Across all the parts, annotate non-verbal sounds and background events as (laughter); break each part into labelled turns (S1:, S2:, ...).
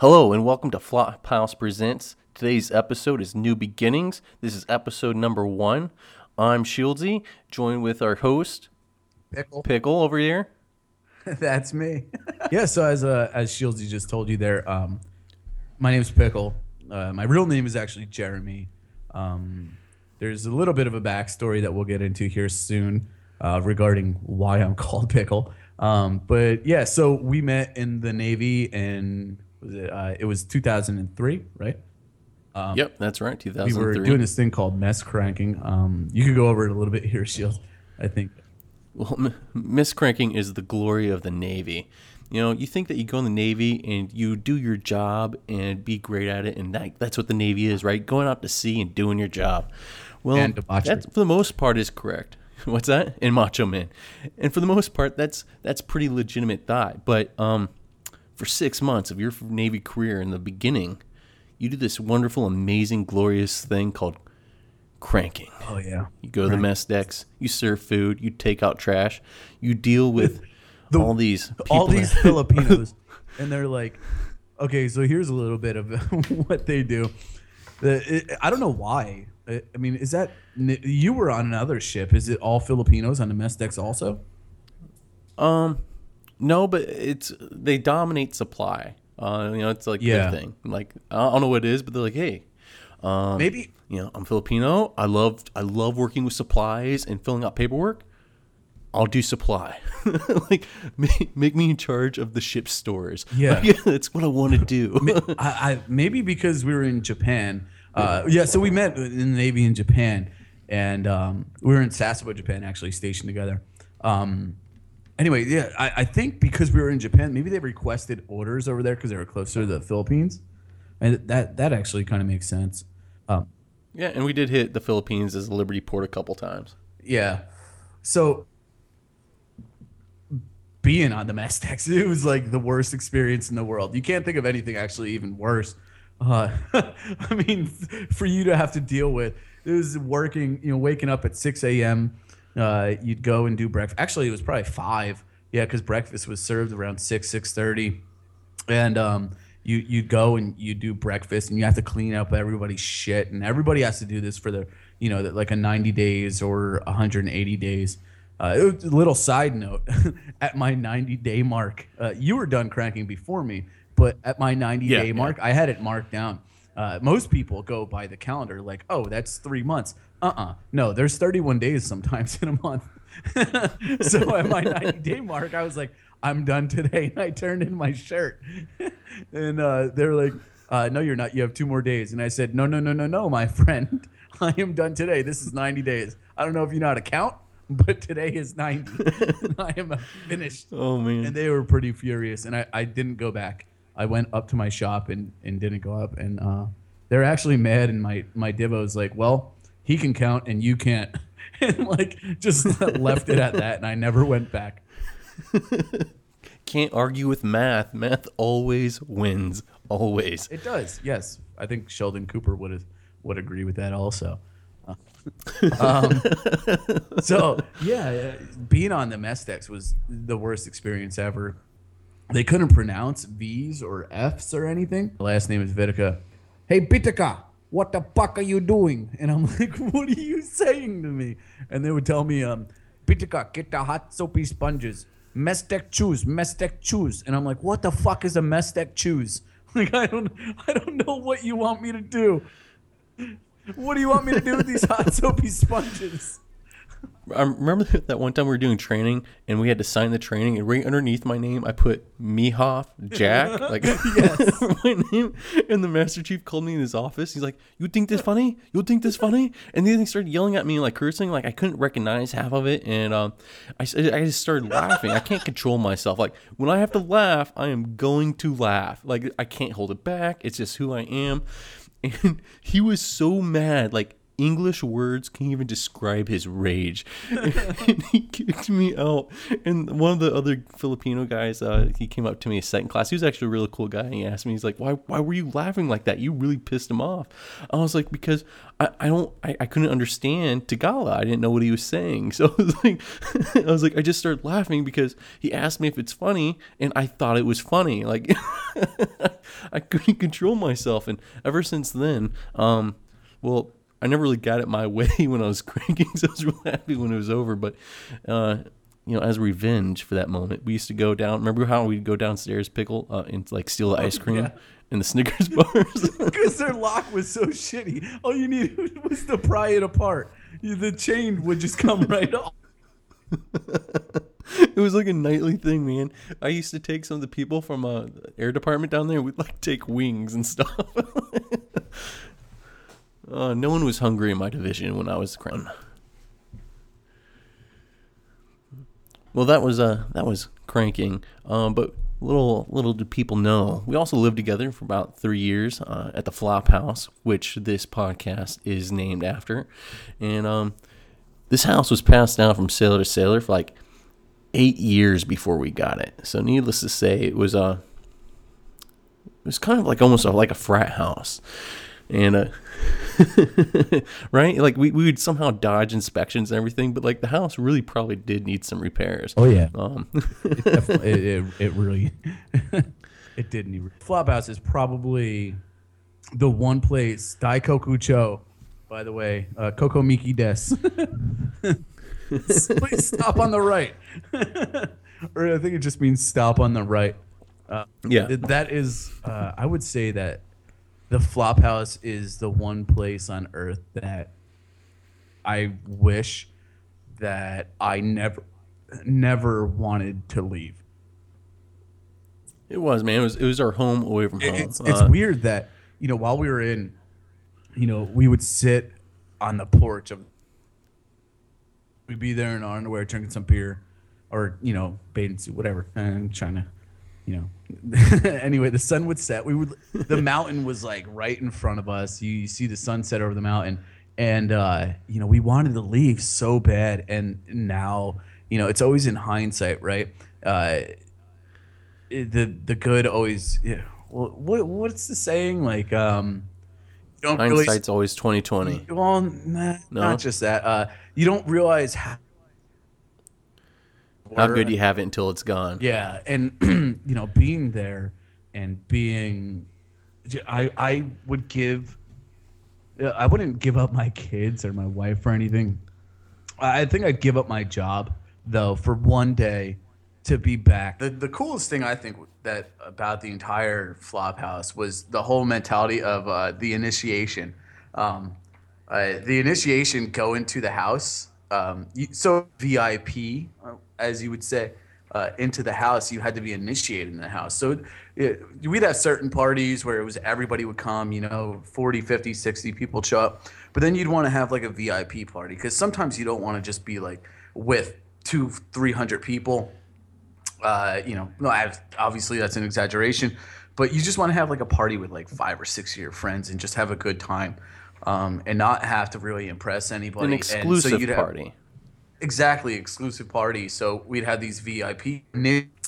S1: Hello and welcome to Flophouse Presents. Today's episode is New Beginnings. This is episode number one. I'm Shieldsy, joined with our host
S2: Pickle.
S1: Pickle over here. (laughs)
S2: That's me. (laughs) yeah. So as uh, as Shieldsy just told you there, um, my name's Pickle. Uh, my real name is actually Jeremy. Um, there's a little bit of a backstory that we'll get into here soon uh, regarding why I'm (laughs) called Pickle. Um, but yeah, so we met in the Navy and was it, uh, it was 2003, right?
S1: yep, that's right. 2003.
S2: We were doing this thing called mess cranking. Um, you could go over it a little bit here, Shield. I think.
S1: Well, m- mess cranking is the glory of the Navy. You know, you think that you go in the Navy and you do your job and be great at it, and that, that's what the Navy is, right? Going out to sea and doing your job. Well, that for the most part is correct. (laughs) What's that? And Macho Man, and for the most part, that's that's pretty legitimate thought. But um, for six months of your Navy career in the beginning, you do this wonderful, amazing, glorious thing called cranking.
S2: Oh yeah.
S1: You go to the mess decks, you serve food, you take out trash, you deal with all these
S2: all these (laughs) Filipinos, and they're like, okay, so here's a little bit of (laughs) what they do. I don't know why. I I mean, is that you were on another ship? Is it all Filipinos on the mess decks also?
S1: um, no, but it's they dominate supply. Uh, you know, it's like
S2: Yeah.
S1: their thing. Like I don't know what it is, but they're like, hey, um,
S2: Maybe
S1: you know, I'm Filipino. I love I love working with supplies and filling out paperwork. I'll do supply. (laughs) like (laughs) make, make me in charge of the ship stores. (laughs)
S2: Yeah.
S1: Like, that's what I want to do.
S2: I, I maybe because we were in Japan. Uh, yeah, so we met in the Navy in Japan, and um, we were in Sasebo, Japan, actually stationed together. Um, anyway, yeah, I, I think because we were in Japan, maybe they requested orders over there because they were closer to the Philippines, and that that actually kind of makes sense. Um,
S1: yeah, and we did hit the Philippines as a Liberty port a couple times.
S2: Yeah. So being on the mess decks, (laughs) it was like the worst experience in the world. You can't think of anything actually even worse. Uh, (laughs) I mean, for you to have to deal with it was working, you know, waking up at 6 a.m. Uh, you'd go and do breakfast. Actually, it was probably five. Yeah, because breakfast was served around six, six thirty, and um, you you'd go and you do breakfast, and you have to clean up everybody's shit, and everybody has to do this for the you know like a ninety days or hundred and eighty days. Uh, a little side note: (laughs) at my ninety day mark, uh, you were done cranking before me, but at my ninety
S1: Yeah,
S2: day
S1: yeah.
S2: mark, I had it marked down. Uh, most people go by the calendar, like, oh, that's three months. Uh uh No, there's 31 days sometimes in a month. (laughs) so at my 90 day mark, I was like, I'm done today. And I turned in my shirt. (laughs) and uh, they're like, uh, no, you're not. You have two more days. And I said, no, no, no, no, no, my (laughs) friend. I am done today. This is 90 days. I don't know if you know how to count, but today is 90. I am finished
S1: Oh man.
S2: and they were pretty furious and I, I didn't go back i went up to my shop and, and didn't go up and uh, they're actually mad and my my divo's like well he can count and you can't (laughs) and like just (laughs) left it at that and i never went back (laughs)
S1: Can't argue with math. Math always wins. Always.
S2: it does yes i think sheldon cooper would would agree with that also Uh, um, so yeah uh, being on the decks was the worst experience ever they couldn't pronounce V's or F's or anything. The last name is Vitica. Hey, Bitica, what the fuck are you doing? And I'm (laughs) like, what are you saying to me? And they would tell me, um, Bitica, get the hot soapy sponges. Mestek choose, mestek choose. And I'm like, what the fuck is a mestek choose? (laughs) Like, I don't, I don't know what you want me to do. What do you want me to do with these hot soapy sponges? (laughs)
S1: I remember (laughs) that one time we were doing training and we had to sign the training and right underneath my name I put Mihoff Jack (laughs) like my name. And the master chief called me in his office. He's like you think this funny? You think this funny? And then he started yelling at me like cursing. Like I couldn't recognize half of it. And um I, I just started laughing. I can't control myself. Like when I have to laugh I am going to laugh. Like I can't hold it back. It's just who I am. And he was so mad. Like English words can't even describe his rage. (laughs) and he kicked me out. And one of the other Filipino guys, uh, he came up to me second class. He was actually a really cool guy. And he asked me, he's like, why, why were you laughing like that? You really pissed him off. I was like, because I, I don't, I, I couldn't understand Tagalog. I didn't know what he was saying. (laughs) So I was like, (laughs) I was like, I just started laughing because he asked me if it's funny and I thought it was funny. Like I couldn't control myself. And ever since then, um, well, I never really got it my (laughs) way when I was cranking, so I was real happy when it was over. But uh, you know, as revenge for that moment, we used to go down. Remember how we'd go downstairs, pickle, uh, and like steal the ice cream
S2: yeah.
S1: in the Snickers (laughs) bars. (laughs)
S2: Because their lock was so shitty. All you needed was to pry it apart. The chain would just come right off.
S1: it was like a nightly thing, man. I used to take some of the people from uh, the air department down there. We'd like take wings and stuff. Uh, no one was hungry in my division when I was crown. Well, that was uh that was cranking. Um, but little little do people know, we also lived together for about three years uh, at the Flop House, which this podcast is named after, and um, this house was passed down from sailor to sailor for like eight years before we got it. So needless to say, it was uh, it was kind of like almost a, like a frat house, and uh, (laughs) right, like we, we would somehow dodge inspections and everything, but like the house really probably did need some repairs.
S2: Oh yeah,
S1: Um,
S2: it, it, it, it really (laughs) it did need. Repairs. Flophouse is probably the one place Daikoku Cho. By the way, uh, Miki Des. (laughs) Please stop on the right. or I think it just means stop on the right. Uh,
S1: Yeah.
S2: that is. Uh, I would say that the Flophouse is the one place on Earth that I wish that I never, never wanted to leave.
S1: it was man. It was it was our home away from home.
S2: It's, it's
S1: Uh,
S2: weird that you know while we were in, you know, we would sit on the porch of. We'd be there in our underwear drinking some beer, or you know, bathing suit, whatever, and trying to, you know. (laughs) anyway, the sun would set. We would. The (laughs) mountain was like right in front of us. You, you see the sunset over the mountain, and uh, you know we wanted to leave so bad, and now you know it's always in hindsight, right? Uh, the the good always yeah. Well, what what's the saying like um you don't really
S1: hindsight's always twenty twenty.
S2: well nah,
S1: No?
S2: not just that uh you don't realize how
S1: How good you have it until it's gone.
S2: yeah and (clears throat) you know being there and being I I would give I wouldn't give up my kids or my wife or anything I think I'd give up my job though for one day to be back. The the coolest thing I think that about the entire flop house was the whole mentality of uh, the initiation. Um, uh, the initiation go into the house. Um, so VIP, uh, as you would say, uh, into the house, you had to be initiated in the house. So it, we'd have certain parties where it was everybody would come, you know, 40, 50, 60 people show up. But then you'd want to have like a VIP party because sometimes you don't want to just be like with two, 300 people uh, you know, no, I- obviously that's an exaggeration, but you just want to have like a party with like five or six of your friends and just have a good time, um, and not have to really impress anybody.
S1: An
S2: And so
S1: exclusive
S2: you'd have-
S1: party.
S2: exactly exclusive party. So we'd have these VIP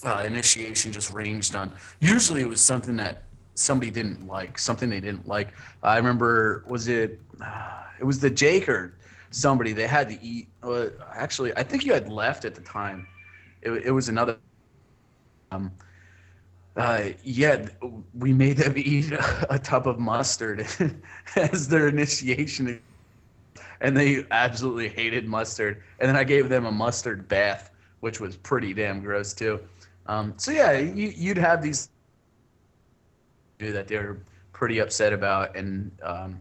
S2: uh, initiation just ranged on. Usually it was something that somebody didn't like, something they didn't like. I remember was it uh, it was the Jake or somebody they had to eat. Uh, actually, I think you had left at the time. It, it was another. Um, uh, yeah, we made them eat a, tub of mustard (laughs) as their initiation and they absolutely hated mustard. And then I gave them a mustard bath, which was pretty damn gross too. Um, so yeah, you, you'd have these that they're pretty upset about, and um,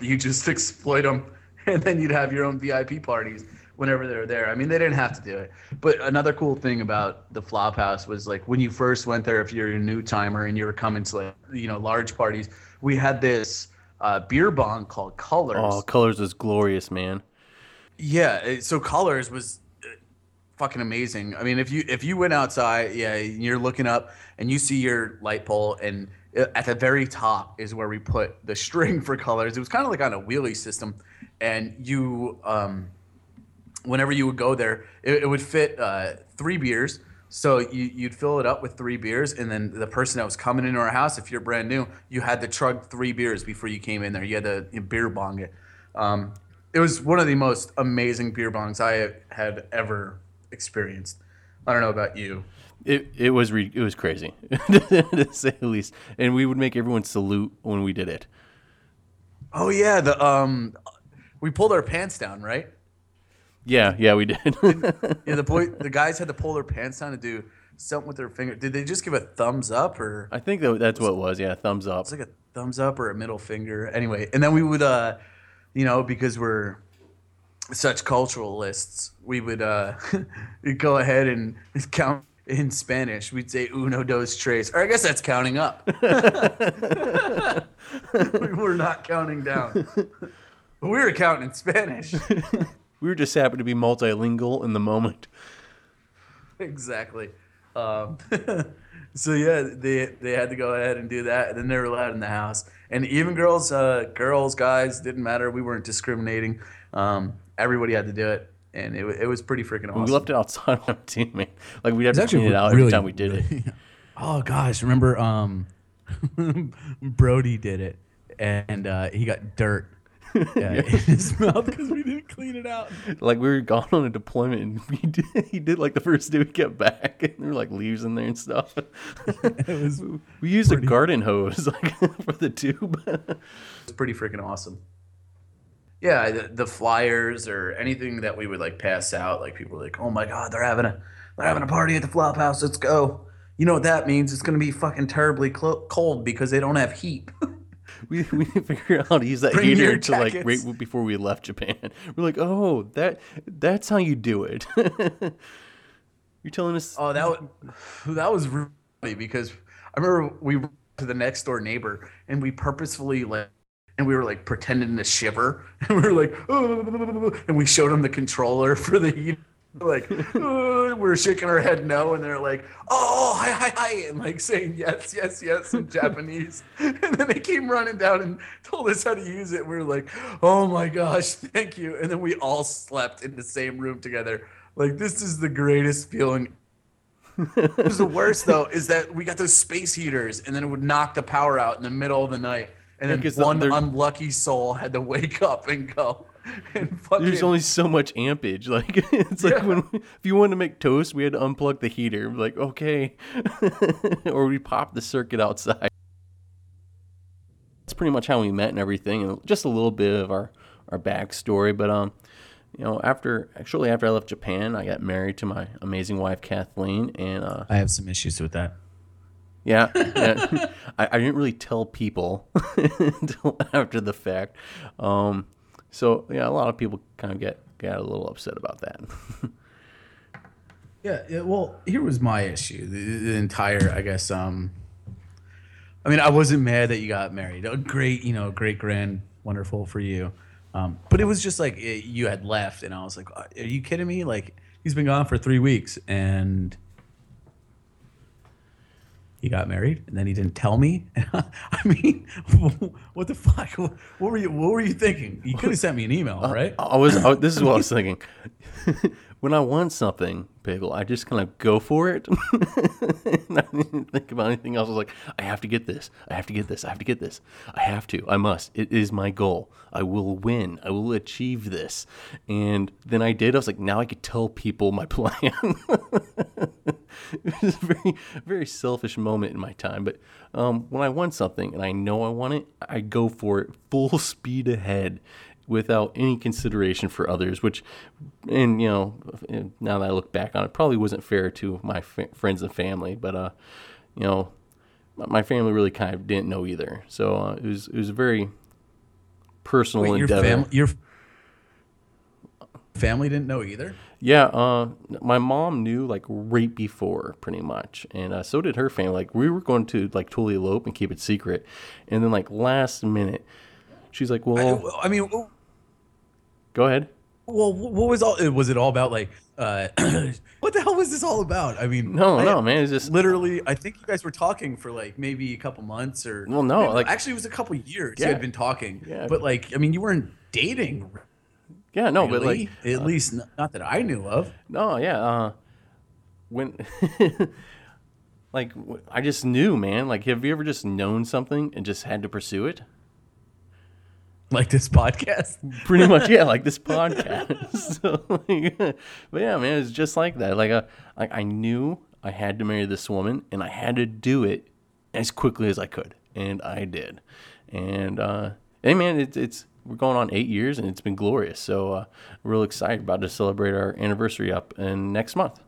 S2: you just (laughs) exploit them, and then you'd have your own VIP parties whenever they're there. I mean, they didn't have to do it, but another cool thing about the Flop House was like when you first went there, if you're a new timer and you were coming to like you know large parties, we had this uh, beer bong called Colors.
S1: Oh, colors was glorious, man.
S2: Yeah, so colors was uh, fucking amazing. I mean, if you if you went outside, yeah, and you're looking up and you see your light pole, and at the very top is where we put the (laughs) string for colors. It was kind of like on a wheelie system, and you, um, whenever you would go there, it, it would fit uh, three beers. So you, you'd fill it up with three beers, and then the person that was coming into our house, if you're brand new, you had to chug three beers before you came in there. You had to you know, beer bong it. Um, it was one of the most amazing beer bongs I had ever experienced. I don't know about you.
S1: It it was re- it was crazy (laughs) to say the least, and we would make everyone salute when we did it.
S2: Oh yeah, the um, we pulled our pants down, right?
S1: Yeah, yeah, we did.
S2: Yeah, (laughs) the boy, the guys had to pull their pants down to do something with their finger. Did they just give a thumbs up or
S1: I think that that's what it was. Yeah, thumbs up.
S2: it's like a thumbs up or a middle finger? Anyway, and then we would, uh, you know, because we're such culturalists, we would uh, (laughs) go ahead and (laughs) count in Spanish. We'd say uno, dos, tres, or I guess that's counting up. we were not counting down. We were counting in Spanish.
S1: We were just happy to be multilingual in the moment. (laughs)
S2: exactly. Um, (laughs) so yeah, they they had to go ahead and do that, and then they were allowed in the house. And even girls, uh, girls, guys, didn't matter. We weren't discriminating. Um, everybody had to do it, and it, it was pretty freaking awesome.
S1: We left it outside on (laughs) too, man. Like we'd have to
S2: It's
S1: clean it out every time we did it.
S2: Oh gosh, remember um, Brody did it, and uh, he got dirt uh, in his (laughs) mouth because we didn't clean it out.
S1: Like we were gone on a deployment, and we did, (laughs) he did like the first day we get back, (laughs) and there were like leaves in there and stuff.
S2: It was
S1: we used a garden hose like for the tube.
S2: It's pretty freaking awesome. Yeah, the, the flyers or anything that we would like pass out, like people were like, "Oh my god, they're having a they're having a party at the flop house. Let's go." You know what that means? It's gonna be fucking terribly clo- cold because they don't have heat. (laughs)
S1: we we didn't figure out how to use that
S2: Bring
S1: heater to like right before we left Japan. (laughs) We're like, oh, that that's how you do it. (laughs) You're telling us
S2: oh, that was (sighs) that was really because I remember we went to the next door neighbor and we purposefully like and we were like pretending to shiver and we were like "Oh," and we showed him the controller for the heat like "Oh," were shaking our head no and they're like oh hi hi hi and like saying yes yes yes in (laughs) japanese. And then they came running down and told us how to use it. And we were like oh my gosh thank you. And then we all slept in the same room together. Like this is the greatest feeling. It was the worst though is that we got those space heaters and then it would knock the power out in the middle of the night. And then one
S1: they're-
S2: unlucky soul had to wake up and go (laughs) fucking
S1: there's only so much ampage. (laughs) Like it's like
S2: Yeah.
S1: when if you wanted to make toast, we had to unplug the heater. Like okay, (laughs) or we pop the circuit outside. That's pretty much how we met and everything, and just a little bit of our our backstory. But um, you know, after shortly after I left Japan, I got married to my amazing wife Kathleen, and uh,
S2: i have some issues with that
S1: yeah, yeah. I, I didn't really tell people until after the fact. Um, so yeah, a lot of people kind of get got a little upset about that.
S2: Yeah, yeah, well, here was my issue. The, the entire, I guess, um, I mean, I wasn't mad that you got married. Oh, great, you know, great, grand, wonderful for you. Um, but it was just like it, you had left, and I was like, "Are you kidding me? Like, he's been gone for three weeks, and he got married, and then he didn't tell me. (laughs) I mean, (laughs) what the fuck? What were you? What were you thinking? You could have sent me an email, uh, right?
S1: I was. I, this is what I was (laughs) thinking. when I want something, Pickle, I just kind of go for it. I didn't think about anything else. I was like, I have to get this. I have to get this. I have to get this. I have to. I must. It is my goal. I will win. I will achieve this. And then I did. I was like, now I could tell people my plan. (laughs) it was a very, very selfish moment in my time. But um, when I want something and I know I want it, I go for it full (laughs) speed ahead without any consideration for others, which, and you know, now that I look back on it, probably wasn't fair to my f- friends and family. But uh, you know, my family really kind of didn't know either, so uh, it was it was a very personal
S2: Wait, your
S1: endeavor.
S2: your family didn't know either.
S1: Yeah, uh, my mom knew like right before, pretty much, and uh, so did her family. Like we were going to like totally elope and keep it secret, and then like last minute, she's like, "Well,
S2: I, I mean,
S1: go ahead."
S2: Well, what was all? Was it all about like? Uh, (clears throat) what the hell was this all about? I mean,
S1: No,
S2: I-
S1: no, man. It's just
S2: Literally, I think you guys were talking for like maybe a couple months or.
S1: Well, no,
S2: maybe-
S1: like-
S2: actually, it was a couple years.
S1: Yeah.
S2: You had been talking,
S1: Yeah.
S2: but like, I mean, you weren't dating.
S1: Yeah, no, but like
S2: at least n- not that I knew of.
S1: No, yeah. Uh, when, (laughs) like, I just knew, man. Like, have you ever just known something and just had to pursue it?
S2: Like this podcast.
S1: Pretty much, yeah. Like this (laughs) podcast. (laughs) so, like, but yeah, man, it's just like that. Like, uh, like I knew I had to marry this woman, and I had to do it as quickly as I could, and I did. And uh, hey, man, it's it's we're going on eight years, and it's been glorious. So, uh, real excited about to celebrate our anniversary up in next month.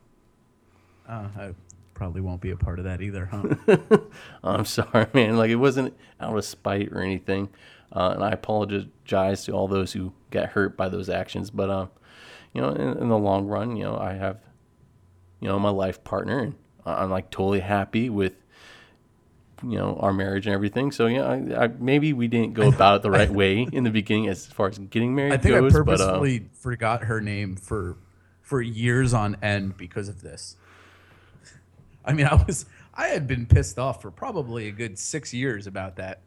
S2: Uh, I probably won't be a part of that either, huh? (laughs)
S1: I'm sorry, (laughs) man. Like it wasn't out of spite or anything, uh, and I apologize to all those who got hurt by those actions. But um, you know, in, in the long run, you know, I have, you know, my life partner, and I'm like totally happy with, you know, our marriage and everything. So yeah, I, I, maybe we didn't go about it the (laughs) right way in the beginning as far as getting married
S2: I think
S1: goes.
S2: I
S1: but uh,
S2: forgot her name for for years on end because of this. I mean, I was I had been pissed off for probably a good six years about that,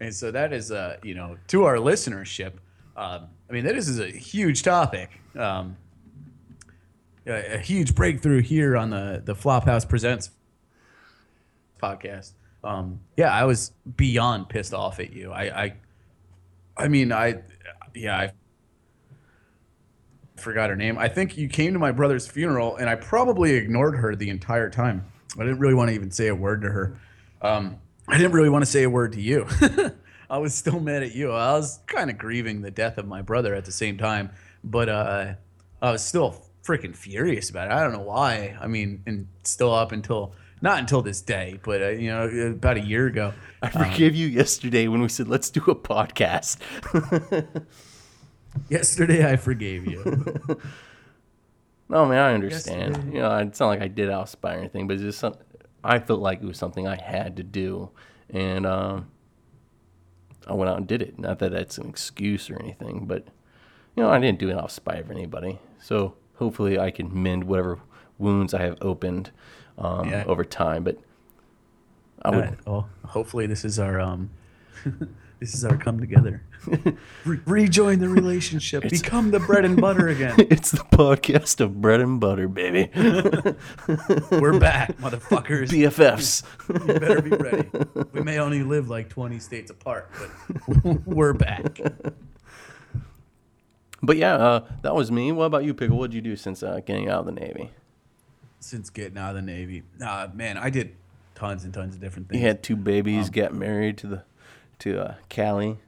S2: and so that is uh you know to our listenership. Um, I mean, that is a huge topic. Um, a, a huge breakthrough here on the the Flophouse Presents podcast. Um, yeah, I was beyond pissed off at you. I, I, I mean, I, yeah, I forgot her name. I think you came to my brother's funeral, and I probably ignored her the entire time. I didn't really want to even say a word to her. Um, I didn't really want to say a word to you. (laughs) I was still mad at you. I was kind of grieving the death of my brother at the same time, but uh, I was still freaking furious about it. I don't know why. I mean, and still up until not until this day, but uh, you know, about a year ago.
S1: I forgive you yesterday when we said let's do a podcast. (laughs)
S2: Yesterday, I forgave you. (laughs)
S1: No, man, I understand.
S2: Yesterday.
S1: You know, it's not like I did out spite or anything, but it's just some, I felt like it was something I had to do, and um, I went out and did it. Not that that's an excuse or anything, but you know, I didn't do it spite of anybody. So hopefully, I can mend whatever wounds I have opened um,
S2: Yeah.
S1: over time. But I would.
S2: Uh, well, hopefully this is our um, (laughs) this is our come together. (laughs) Re- rejoin the relationship. Become the bread and butter again. (laughs)
S1: It's the podcast of bread and butter, baby.
S2: We're back, motherfuckers.
S1: BFFs.
S2: You better be ready. We may only live like 20 states apart, but we're back.
S1: But yeah, uh, that was me. What about you, Pickle? What'd you do since uh, getting out of the Navy?
S2: Since getting out of the Navy, uh, man, I did tons and tons of different things.
S1: You had two babies, got married to the to uh, Callie.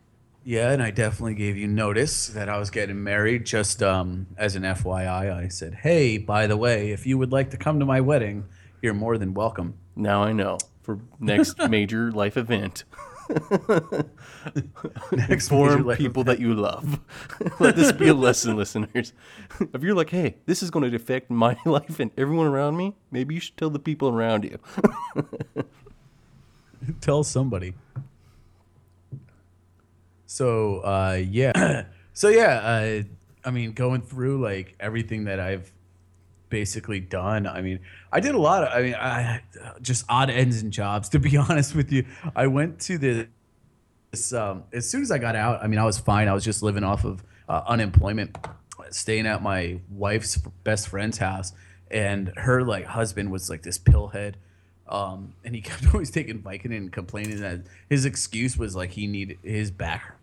S2: Yeah, and I definitely gave you notice that I was getting married. Just um, as an FYI, I said, "Hey, by the way, if you would like to come to my wedding, you're more than welcome."
S1: Now I know for next (laughs) major life event. (laughs)
S2: Next
S1: people that you love. (laughs) Let this be a lesson, (laughs) listeners. If you're like, hey, this is going to affect my life and everyone around me, maybe you should tell the people around you.
S2: tell somebody. So uh, yeah, (clears throat) so yeah, uh, I mean, going through like everything that I've basically done. I mean, I did a lot of. I mean, I just odd ends and jobs. To be (laughs) honest with you, I went to the. This, um, as soon as I got out, I mean, I was fine. I was just living off of uh, unemployment, staying at my wife's best friend's house, and her like husband was like this pillhead. Um, and he (laughs) kept always taking Vicodin and complaining that his excuse was like he needed his back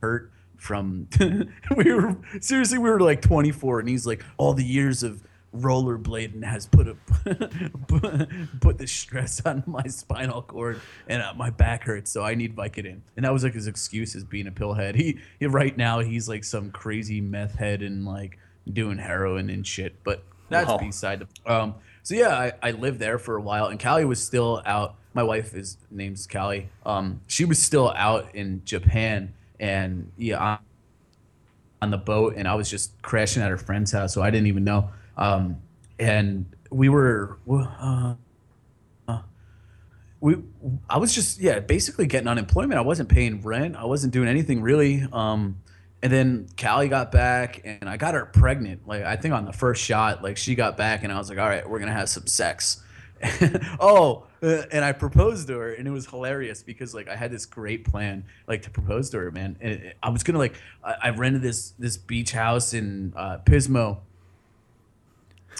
S2: hurt from (laughs) we were seriously we were like 24 and he's like all the years of rollerblading has put a (laughs) put the stress on my spinal cord and uh, my back hurts so I need Vicodin and that was like his excuse as being a pillhead he, he right now he's like some crazy meth head and like doing heroin and shit but that's
S1: Wow.
S2: beside the um so yeah I, I lived there for a while and Callie was still out my wife is name's Callie um she was still out in Japan and yeah on, the boat and I was just crashing at her friend's house so I didn't even know um and we were uh, we I was just yeah basically getting unemployment. I wasn't paying rent. I wasn't doing anything really. Um, and then Callie got back, and I got her pregnant. Like I think on the first shot, like she got back, and I was like, all right, we're gonna have some sex. (laughs) oh, uh, and I proposed to her, and it was hilarious because like I had this great plan, like to propose to her, man. And it, I was gonna like I, I rented this this beach house in uh, Pismo,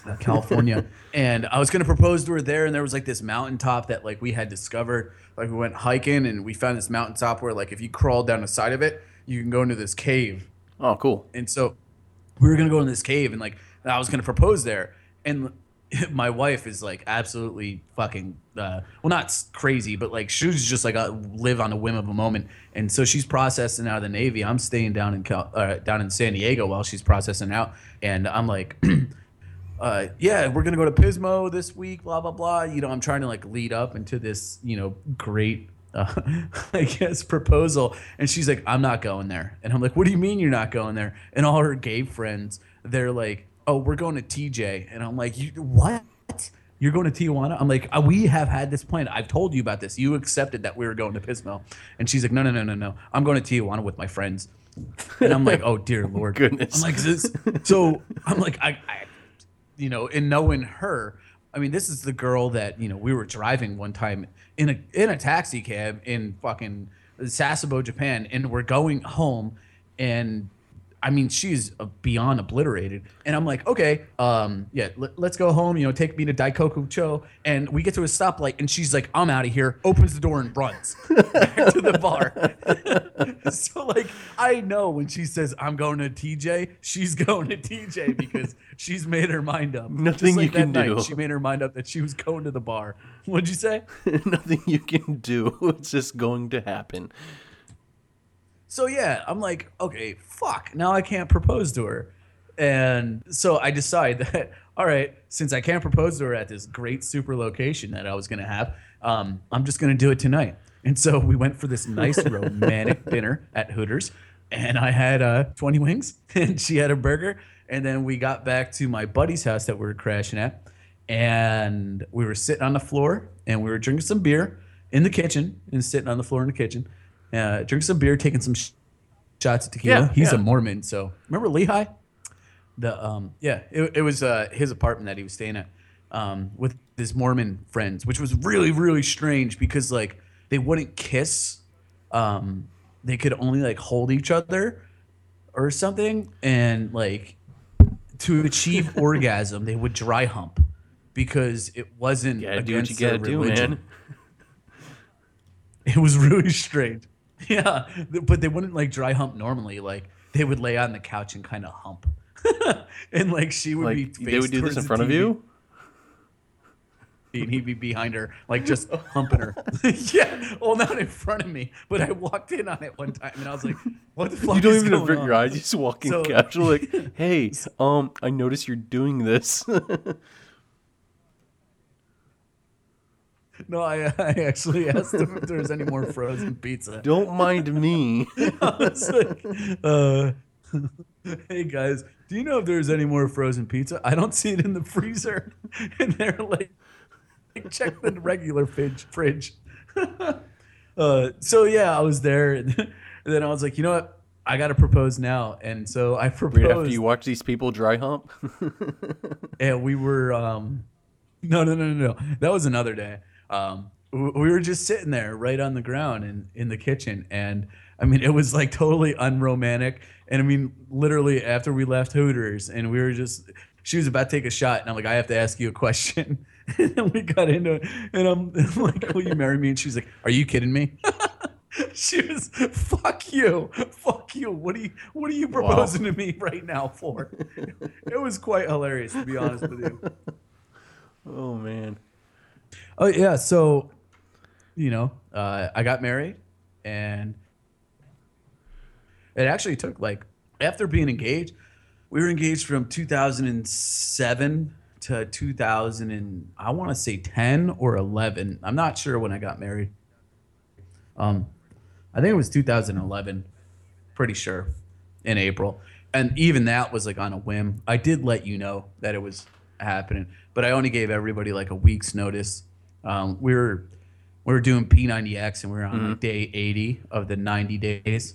S2: uh, California, (laughs) and I was gonna propose to her there. And there was like this mountaintop that like we had discovered. Like we went hiking, and we found this mountaintop where like if you crawl down the side of it, you can go into this cave.
S1: Oh, cool.
S2: And so we were gonna go in this cave, and like I was gonna propose there, and (laughs) my wife is like absolutely fucking uh, well not crazy but like she was just like a, live on a whim of a moment. And so she's processing out of the navy. I'm staying down in Cal- uh, down in san diego while she's processing out. And i'm like (clears throat) uh, yeah we're gonna go to pismo this week blah blah blah. You know i'm trying to like lead up into this you know great uh, (laughs) I guess proposal, and she's like, "I'm not going there," and I'm like, "What do you mean you're not going there?" And all her gay friends, they're like, "Oh, we're going to TJ," and I'm like, "You what? You're going to Tijuana?" I'm like, "Uh, "We have had this plan. I've told you about this. You accepted that we were going to Pismo," and she's like, "No, no, no, no, no. I'm going to Tijuana with my friends." And I'm like, "Oh dear (laughs) lord,
S1: Goodness.
S2: I'm like, this, (laughs) so I'm like, I, I you know, in knowing her, I mean, this is the girl that you know we were driving one time in a in a taxi cab in fucking Sasebo, Japan, and we're going home, and I mean, she's uh, beyond obliterated, and I'm like, okay, um, yeah, let, let's go home. You know, take me to Daikoku Cho, and we get to a stoplight, and she's like, I'm out of here. Opens the door and runs (laughs) back to the bar. (laughs) so like, I know when she says I'm going to TJ, she's (laughs) going to TJ because she's made her mind up.
S1: Nothing
S2: like
S1: you can
S2: night,
S1: do.
S2: She made her mind up that she was going to the bar. What'd you say?
S1: Nothing you can do. It's just going to happen.
S2: So yeah, I'm like, okay, fuck. Now I can't propose to her. And so I decide (laughs) that, all right, since I can't propose to her at this great super location that I was gonna have, um, I'm just gonna do it tonight. And so we went for this nice (laughs) romantic dinner at Hooters, and I had uh, 20 wings, (laughs) and she had a burger, and then we got back to my buddy's house that we were crashing at, and we were sitting on the floor, and we were drinking some beer in the kitchen, and sitting on the floor in the kitchen, uh, drinking some beer, taking some sh- shots of tequila.
S1: Yeah,
S2: He's
S1: yeah.
S2: a Mormon, so remember Lehigh? The um yeah, it, it was uh his apartment that he was staying at um with his Mormon friends, which was really really strange because like they wouldn't kiss, um they could only like hold each other or something, and like to achieve (laughs) orgasm they would dry hump because it wasn't
S1: You gotta do what you
S2: against their
S1: gotta do,
S2: religion.
S1: man. (laughs)
S2: It was really strange. (laughs) Yeah, but they wouldn't like dry hump normally. Like they would lay on the couch and kind of hump, (laughs) and like she would be.
S1: Like they would do this in front of you.
S2: and he'd be behind her, like just humping her. (laughs) yeah, well, not in front of me, but I walked in on it one time, and I was like, "What the fuck?"
S1: You don't even avert your eyes. You just walk in
S2: So-
S1: casual, like, "Hey, um, I noticed you're doing this."
S2: No, I, I actually (laughs) asked him if there was any more frozen pizza.
S1: don't mind me. (laughs)
S2: I was like, uh, (laughs) hey guys, do you know if there's any more frozen pizza? I don't see it in the freezer. And they're like, check the regular fridge. fridge. uh, so yeah, I was there, and then I was like, you know what? I got to propose now. And so I proposed.
S1: Right after you watch these people dry hump.
S2: and we were um no no no no no that was another day um we were just sitting there right on the ground in in the kitchen. And i mean (laughs) it was like totally unromantic. And i mean literally after we left hooters and we were just she was about to take a shot. And i'm like i have to ask you a question. (laughs) And we got into it. And i'm, I'm (laughs) like will you marry me? And she's like are you kidding me? She was fuck you. Fuck you. What are you what are you proposing to me right now for? It was quite hilarious to be honest with you.
S1: Oh man.
S2: Oh yeah so you know uh, i got married and it actually took like after being engaged we were engaged from 2007 to 2000 and i want to say 10 or 11 i'm not sure when i got married. Um i think it was 2011 pretty sure in april. And even that was like on a whim. I did let you know that it was happening but i only gave everybody like a week's notice um, we were we were doing p90x and we were on like day 80 of the 90 days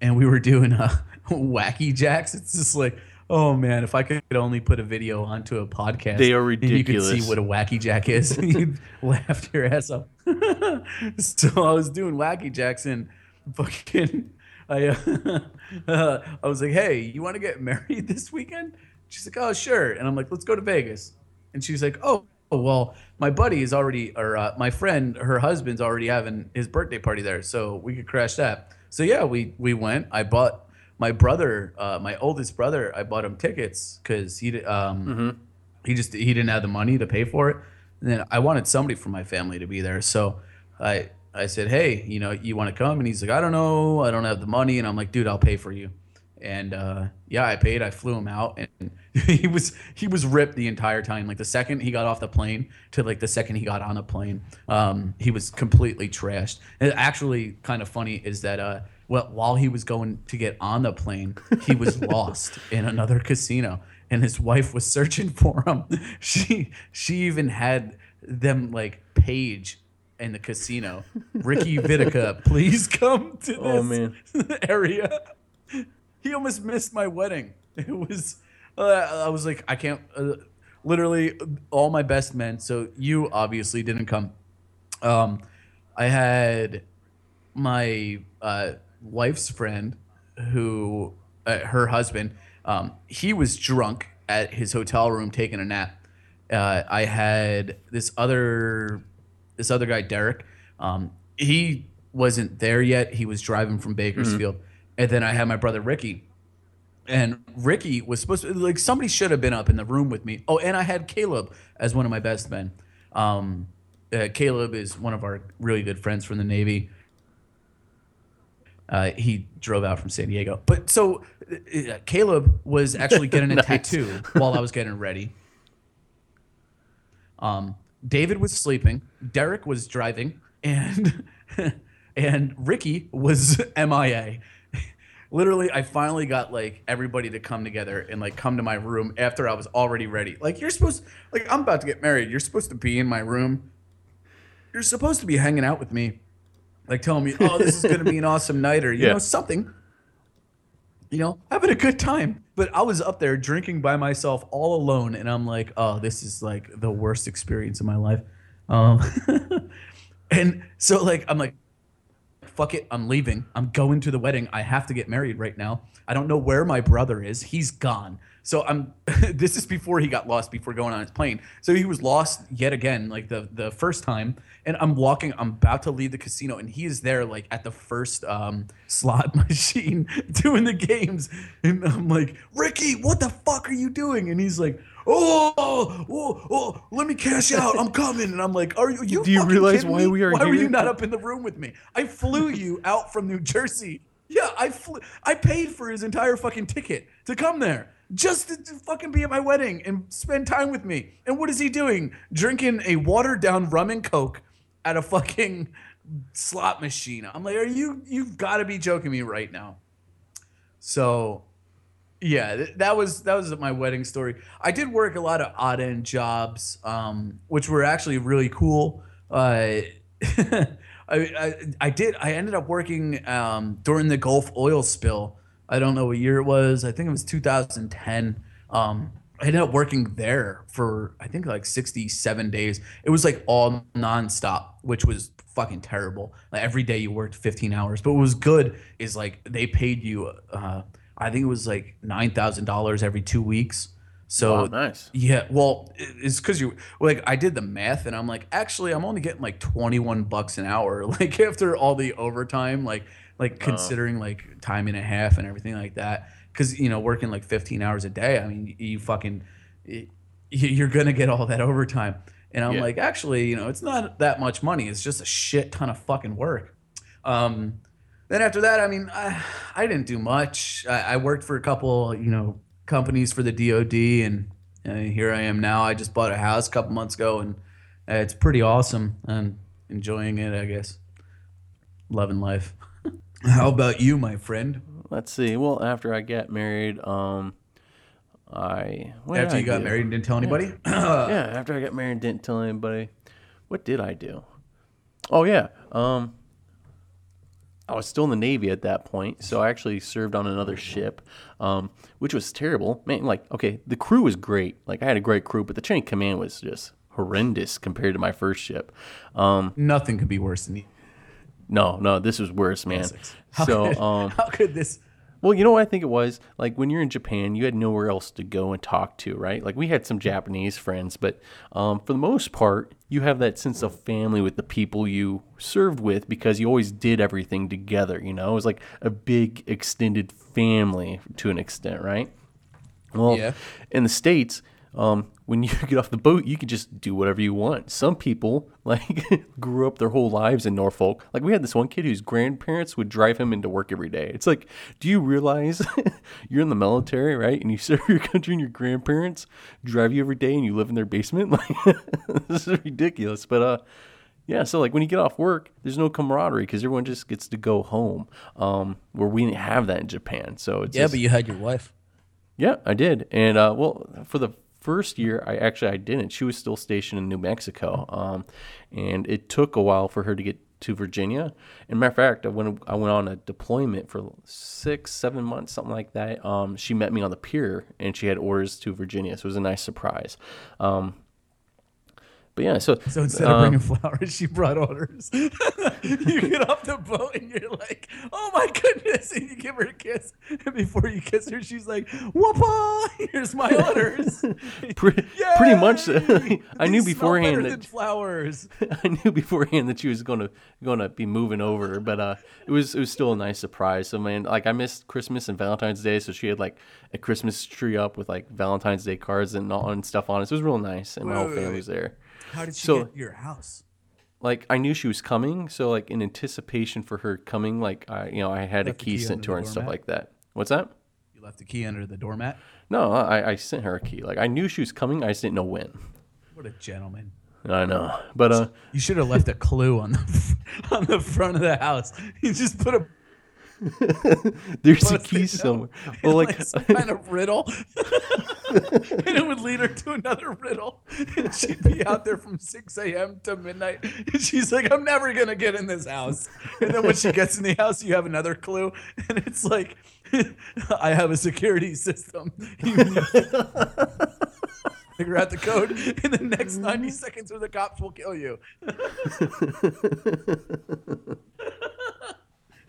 S2: and we were doing uh, (laughs) wacky jacks. It's just like, oh man, if I could only put a video onto a podcast,
S1: They are
S2: and you could see what a wacky jack is. (laughs) You'd laugh your ass off. (laughs) so I was doing wacky jacks and fucking. I uh, uh, I was like, hey, you want to get married this weekend? She's like, oh sure, and I'm like, let's go to Vegas. And she's like, oh. Well, my buddy is already, or uh, my friend, her husband's already having his birthday party there, so we could crash that. So yeah, we we went. I bought my brother, uh, my oldest brother. I bought him tickets because he um, he just he didn't have the money to pay for it. And then I wanted somebody from my family to be there, so I I said, hey, you know, you want to come? And he's like, I don't know, I don't have the money. And I'm like, dude, I'll pay for you. And uh, yeah, I paid. I flew him out, and (laughs) he was he was ripped the entire time. Like the second he got off the plane to like the second he got on the plane, um, he was completely trashed. And actually, kind of funny is that uh, well, while he was going to get on the plane, he was (laughs) lost in another casino, and his wife was searching (laughs) for him. She she even had them like page in the casino. Ricky Vitica, please come to this
S1: Oh,
S2: area. He almost missed my wedding. (laughs) It was, uh, I was like, I can't. Uh, literally, all my best men. So you obviously didn't come. Um, I had my uh, wife's friend, who uh, her husband, um, he was drunk at his hotel room taking a nap. Uh, I had this other this other guy, Derek. Um, he wasn't there yet. He was driving from Bakersfield, and then I had my brother Ricky. And Ricky was supposed to like somebody should have been up in the room with me. Oh, and I had Caleb as one of my best men. Um, uh, Caleb is one of our really good friends from the Navy. Uh, he drove out from San Diego, but so uh, Caleb was actually (laughs) getting a
S1: Nice.
S2: tattoo while I was getting ready. Um, David was sleeping. Derek was driving, and (laughs) and Ricky was (laughs) MIA. Literally, I finally got like everybody to come together and like come to my room after I was already ready. Like you're supposed, like I'm about to get married. You're supposed to be in my room. You're supposed to be hanging out with me, like telling me, "Oh, this is going to be an (laughs) awesome night," or you
S1: Yeah.
S2: know something you know, having a good time. But I was up there drinking by myself all alone, and I'm like, oh, this is like the worst experience of my life. Um, (laughs) and so, like, I'm like, fuck it, I'm leaving. I'm going to the wedding. I have to get married right now. I don't know where my brother is. He's gone. So I'm. (laughs) this is before he got lost. Before going on his plane. So he was lost yet again, like the the first time. And I'm walking. I'm about to leave the casino, and he is there, like at the first um, slot (laughs) machine, (laughs) doing the games. And I'm like, Ricky, what the fuck are you doing? And he's like. Oh, oh, oh, let me cash out. I'm coming. And I'm like, are you, you
S1: Do you realize why
S2: me?
S1: we are
S2: Why were you not up in the room with me? I flew you out from New Jersey. Yeah, I flew. I paid for his entire fucking ticket to come there just to, to fucking be at my wedding and spend time with me. And what is he doing? Drinking a watered down rum and coke at a fucking slot machine. I'm like, are you? You've got to be joking me right now. So yeah, th- that was that was my wedding story. I did work a lot of odd end jobs, um, which were actually really cool. Uh, (laughs) I, I I did. I ended up working um, during the Gulf oil spill. I don't know what year it was. I think it was 2010. Um, I ended up working there for I think like 67 days. It was like all nonstop, which was fucking terrible. Like every day you worked 15 hours. But what was good is like they paid you. Uh, I think it was like nine thousand dollars every two weeks. So
S1: Wow, nice.
S2: yeah, well, it's because you like I did the math and I'm like, actually, I'm only getting like 21 bucks an hour. (laughs) Like after all the overtime, like like considering like time and a half and everything like that. Because you know, working like 15 hours a day, I mean, you fucking you're gonna get all that overtime. And I'm
S1: Yeah.
S2: like, actually, you know, it's not that much money. It's just a shit ton of fucking work. Um, then after that, I mean, I, I didn't do much. I, I worked for a couple, you know, companies for the DoD, and uh, here I am now. I just bought a house a couple months ago, and uh, it's pretty awesome. and enjoying it, I guess. Loving life. (laughs) How about you, my friend?
S1: Let's see. Well, after I got married, um, I
S2: After
S1: I
S2: you got
S1: do?
S2: married and didn't tell anybody? (coughs)
S1: yeah, after I got married and didn't tell anybody. What did I do? Oh yeah. Um I was still in the Navy at that point, so I actually served on another ship, um, which was terrible. Man, like, okay, the crew was great. Like, I had a great crew, but the chain of command was just horrendous compared to my first ship. Um,
S2: Nothing could be worse than the
S1: no, no, this was worse, man.
S2: How
S1: So,
S2: could,
S1: um,
S2: how could this?
S1: Well, you know what I think it was? Like when you're in Japan, you had nowhere else to go and talk to, right? Like we had some Japanese friends, but um, for the most part, you have that sense of family with the people you served with because you always did everything together. You know, it was like a big extended family to an extent, right? Well,
S2: Yeah.
S1: in the states, um, when (laughs) you get off the boat, you can just do whatever you want. Some people (laughs) like grew up their whole lives in Norfolk. Like we had this one kid whose grandparents would drive him into work every day. It's like, do you realize (laughs) you're in the military, right? And you serve your country, and your grandparents drive you every day, and you live in their basement? Like this is ridiculous. But uh, yeah, so like when you get off work, there's no camaraderie because everyone just gets to go home. Um, where we didn't have that in Japan, so it's
S3: Yeah,
S1: just-
S3: but you had your wife.
S1: yeah, I did. And uh, well, for the first year, I actually I didn't. She was still stationed in New Mexico, um, and it took a while for her to get to Virginia. And matter of fact, I went I went on a deployment for six, seven months, something like that. Um, she met me on the pier, and she had orders to Virginia, so it was a nice surprise. Um, but yeah, so
S2: So instead
S1: um,
S2: of bringing flowers, she brought orders. (laughs) you get off the boat and you're like, "Oh my goodness!" And you give her a kiss, and before you kiss her, she's like, "Whoopah! Here's my orders." (laughs)
S1: Pretty, pretty much! (laughs) I knew
S2: These smell better
S1: beforehand that
S2: flowers.
S1: I knew beforehand that she was gonna gonna be moving over, but uh, it was it was still a nice surprise. So man, like I missed Christmas and Valentine's Day, so she had like a Christmas tree up with like Valentine's Day cards and all and stuff on it. So it was real nice, and my whole family was there.
S2: How did she
S1: So-
S2: get your house?
S1: Like I knew she was coming, so like in anticipation for her coming, like I you know I had a key
S2: key
S1: sent to her and stuff like that. What's that?
S2: You left the key under the doormat.
S1: No, I, I sent her a key. Like I knew she was coming, I just didn't know when.
S2: What a gentleman.
S1: I know, but uh,
S2: You should have left a clue on the (laughs) on the front of the house. You just put a (laughs)
S1: there's a key somewhere. Well, like
S2: some kind of riddle, (laughs) (laughs) and it would lead her to another riddle, and she'd be out there from six a.m. to midnight. And she's like, "I'm never gonna get in this house." And then when she gets in the house, you have another clue, and it's like, (laughs) "I have a security system." (laughs) You Figure out the code in the next 90 mm-hmm. seconds, or the cops will kill you.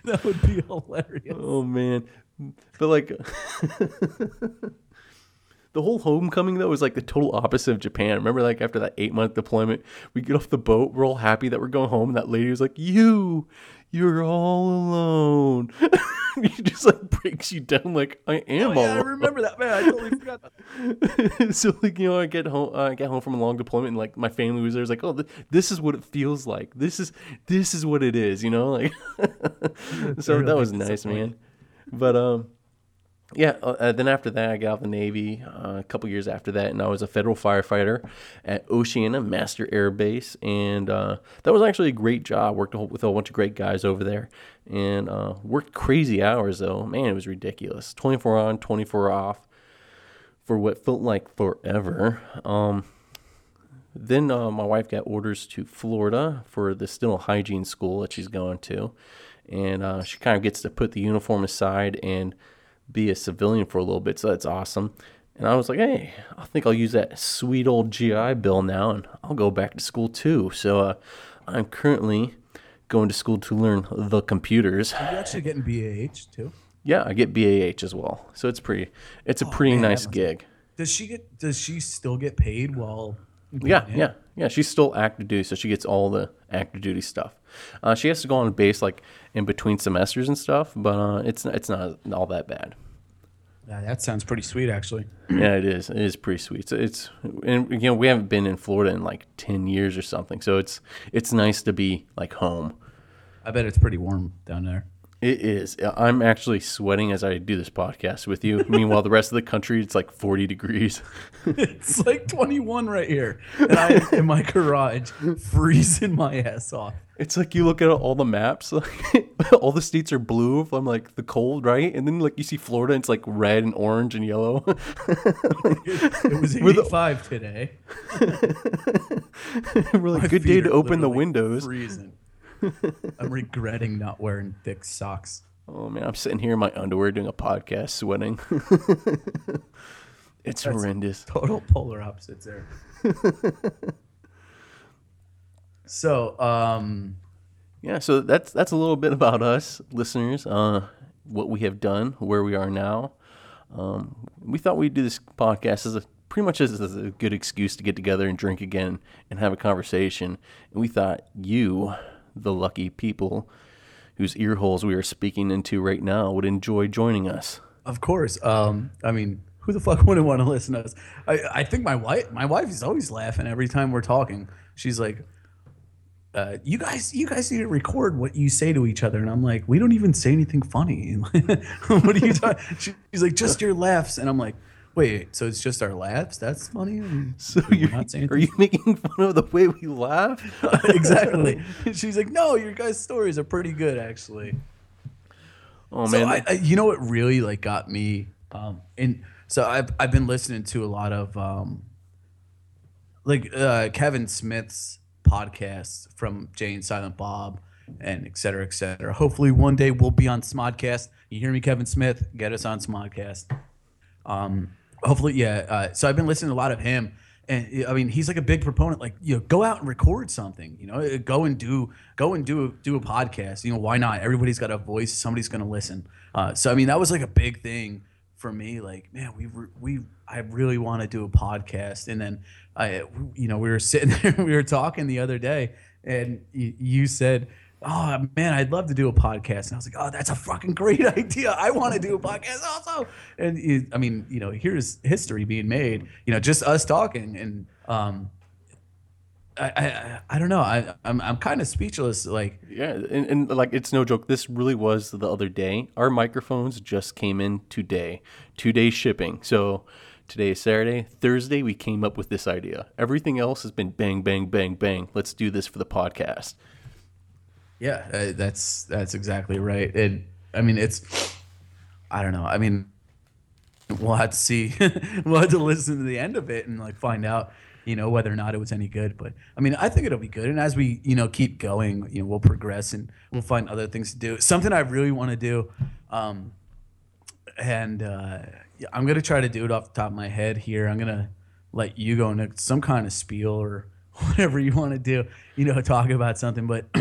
S2: that would be hilarious.
S1: Oh man, but like the whole homecoming though was like the total opposite of Japan. Remember, like after that eight month deployment, we get off the boat, we're all happy that we're going home, and that lady was like, "You, you're all alone." (laughs) it just like breaks you down. Like I am
S2: Oh,
S1: all
S2: yeah, I remember that. Man, I totally forgot that. (laughs)
S1: so like you know, I get home, uh, I get home from a long deployment, and like my family was there. It's like, oh, th- this is what it feels like. This is this is what it is. You know, like (laughs) so that was nice, man. But um, yeah. Uh, uh, then after that, I got out of the Navy uh, a couple years after that, and I was a federal firefighter at Oceana Master Air Base, and uh, that was actually a great job. Worked whole, with a bunch of great guys over there, and uh, worked crazy hours though. Man, it was ridiculous. Twenty four on, twenty four off for what felt like forever. Um, then uh, my wife got orders to Florida for the dental hygiene school that she's going to, and she kind of gets to put the uniform aside and be a civilian for a little bit. So that's awesome. And I was like, hey, I think I'll use that sweet old GI Bill now, and I'll go back to school too. So uh, I'm currently going to school to learn the computers.
S2: Are you actually getting BAH too?
S1: Yeah, I get BAH as well. So it's pretty. It's a pretty
S2: man,
S1: nice gig.
S2: Does she get? Does she still get paid while?
S1: Yeah, yeah, yeah. She's still active duty, so she gets all the active duty stuff. Uh, she has to go on base like in between semesters and stuff, but uh, it's it's not all that bad.
S2: Yeah, that sounds pretty sweet, actually. (clears throat)
S1: Yeah, it is. It is pretty sweet. So it's and you know we haven't been in Florida in like ten years or something, so it's it's nice to be like home.
S2: I bet it's pretty warm down there.
S1: It is. I'm actually sweating as I do this podcast with you. Meanwhile, the rest of the country it's like 40 degrees. (laughs)
S2: It's like 21 right here, and I'm in my garage freezing my ass off.
S1: It's like you look at all the maps, like (laughs) all the states are blue from like the cold, right? And then like you see Florida, it's like red and orange and yellow. (laughs)
S2: It was
S1: We're the-
S2: 85 today.
S1: We're like,
S2: My
S1: good day to open the windows.
S2: Freezing. I'm regretting not wearing thick socks.
S1: Oh man, I'm sitting here in my underwear doing a podcast, sweating. (laughs) it's horrendous.
S2: Total polar opposites there. so, um,
S1: Yeah, so that's that's a little bit about us, listeners. Uh, what we have done, where we are now. Um, we thought we'd do this podcast as a pretty much as, as a good excuse to get together and drink again and have a conversation. And we thought you, the lucky people whose ear holes we are speaking into right now, would enjoy joining us.
S2: of course. Um, I mean, who the fuck (laughs) wouldn't want to listen to us? I, I think my wife, my wife is always laughing every time we're talking. She's like, uh, "You guys, you guys need to record what you say to each other." And I'm like, "We don't even say anything funny. (laughs) what are you talking?" (laughs) She's like, "Just your laughs." And I'm like, "Wait, so it's just our laughs? That's funny."
S1: So
S2: We're
S1: you're,
S2: not saying (laughs)
S1: are you making fun of the way we laugh? (laughs)
S2: exactly. (laughs) She's like, "No, your guys' stories are pretty good, actually."
S1: Oh
S2: So
S1: man,
S2: I, I, you know what really like got me, um, and so I've I've been listening to a lot of um, like uh, Kevin Smith's podcasts from Jay and Silent Bob, and et cetera, et cetera. Hopefully, one day we'll be on Smodcast. You hear me, Kevin Smith? Get us on Smodcast. Um, hopefully, yeah. Uh, so I've been listening to a lot of him, and I mean, he's like a big proponent. Like, you know, go out and record something. You know, go and do go and do do a podcast. You know, why not? Everybody's got a voice. Somebody's gonna listen. Uh, so I mean, that was like a big thing for me. Like, man, we we I really want to do a podcast. And then I, you know, we were sitting (laughs) there, we were talking the other day, and you, you said oh man, I'd love to do a podcast. And I was like, oh, that's a fucking great (laughs) idea. I want to do a podcast also. And I mean, you know, here's history being made. You know, just us talking, and um, I, I, I don't know. I, I'm, I'm kind of speechless. Like,
S1: Yeah, and, and like it's no joke. This really was the other day. Our microphones just came in today, two days shipping. So today is Saturday. Thursday, we came up with this idea. Everything else has been bang, bang, bang, bang. Let's do this for the podcast.
S2: Yeah, uh, that's that's exactly right. And I mean, it's, I don't know. I mean, we'll have to see. (laughs) we'll have to listen to the end of it and like find out, you know, whether or not it was any good. But I mean, I think it'll be good. And as we, you know, keep going, you know, we'll progress and we'll find other things to do. Something I really want to do, um, and uh, I'm gonna try to do it off the top of my head here. I'm gonna let you go into some kind of spiel or (laughs) whatever you want to do. You know, talk about something, but. (clears throat)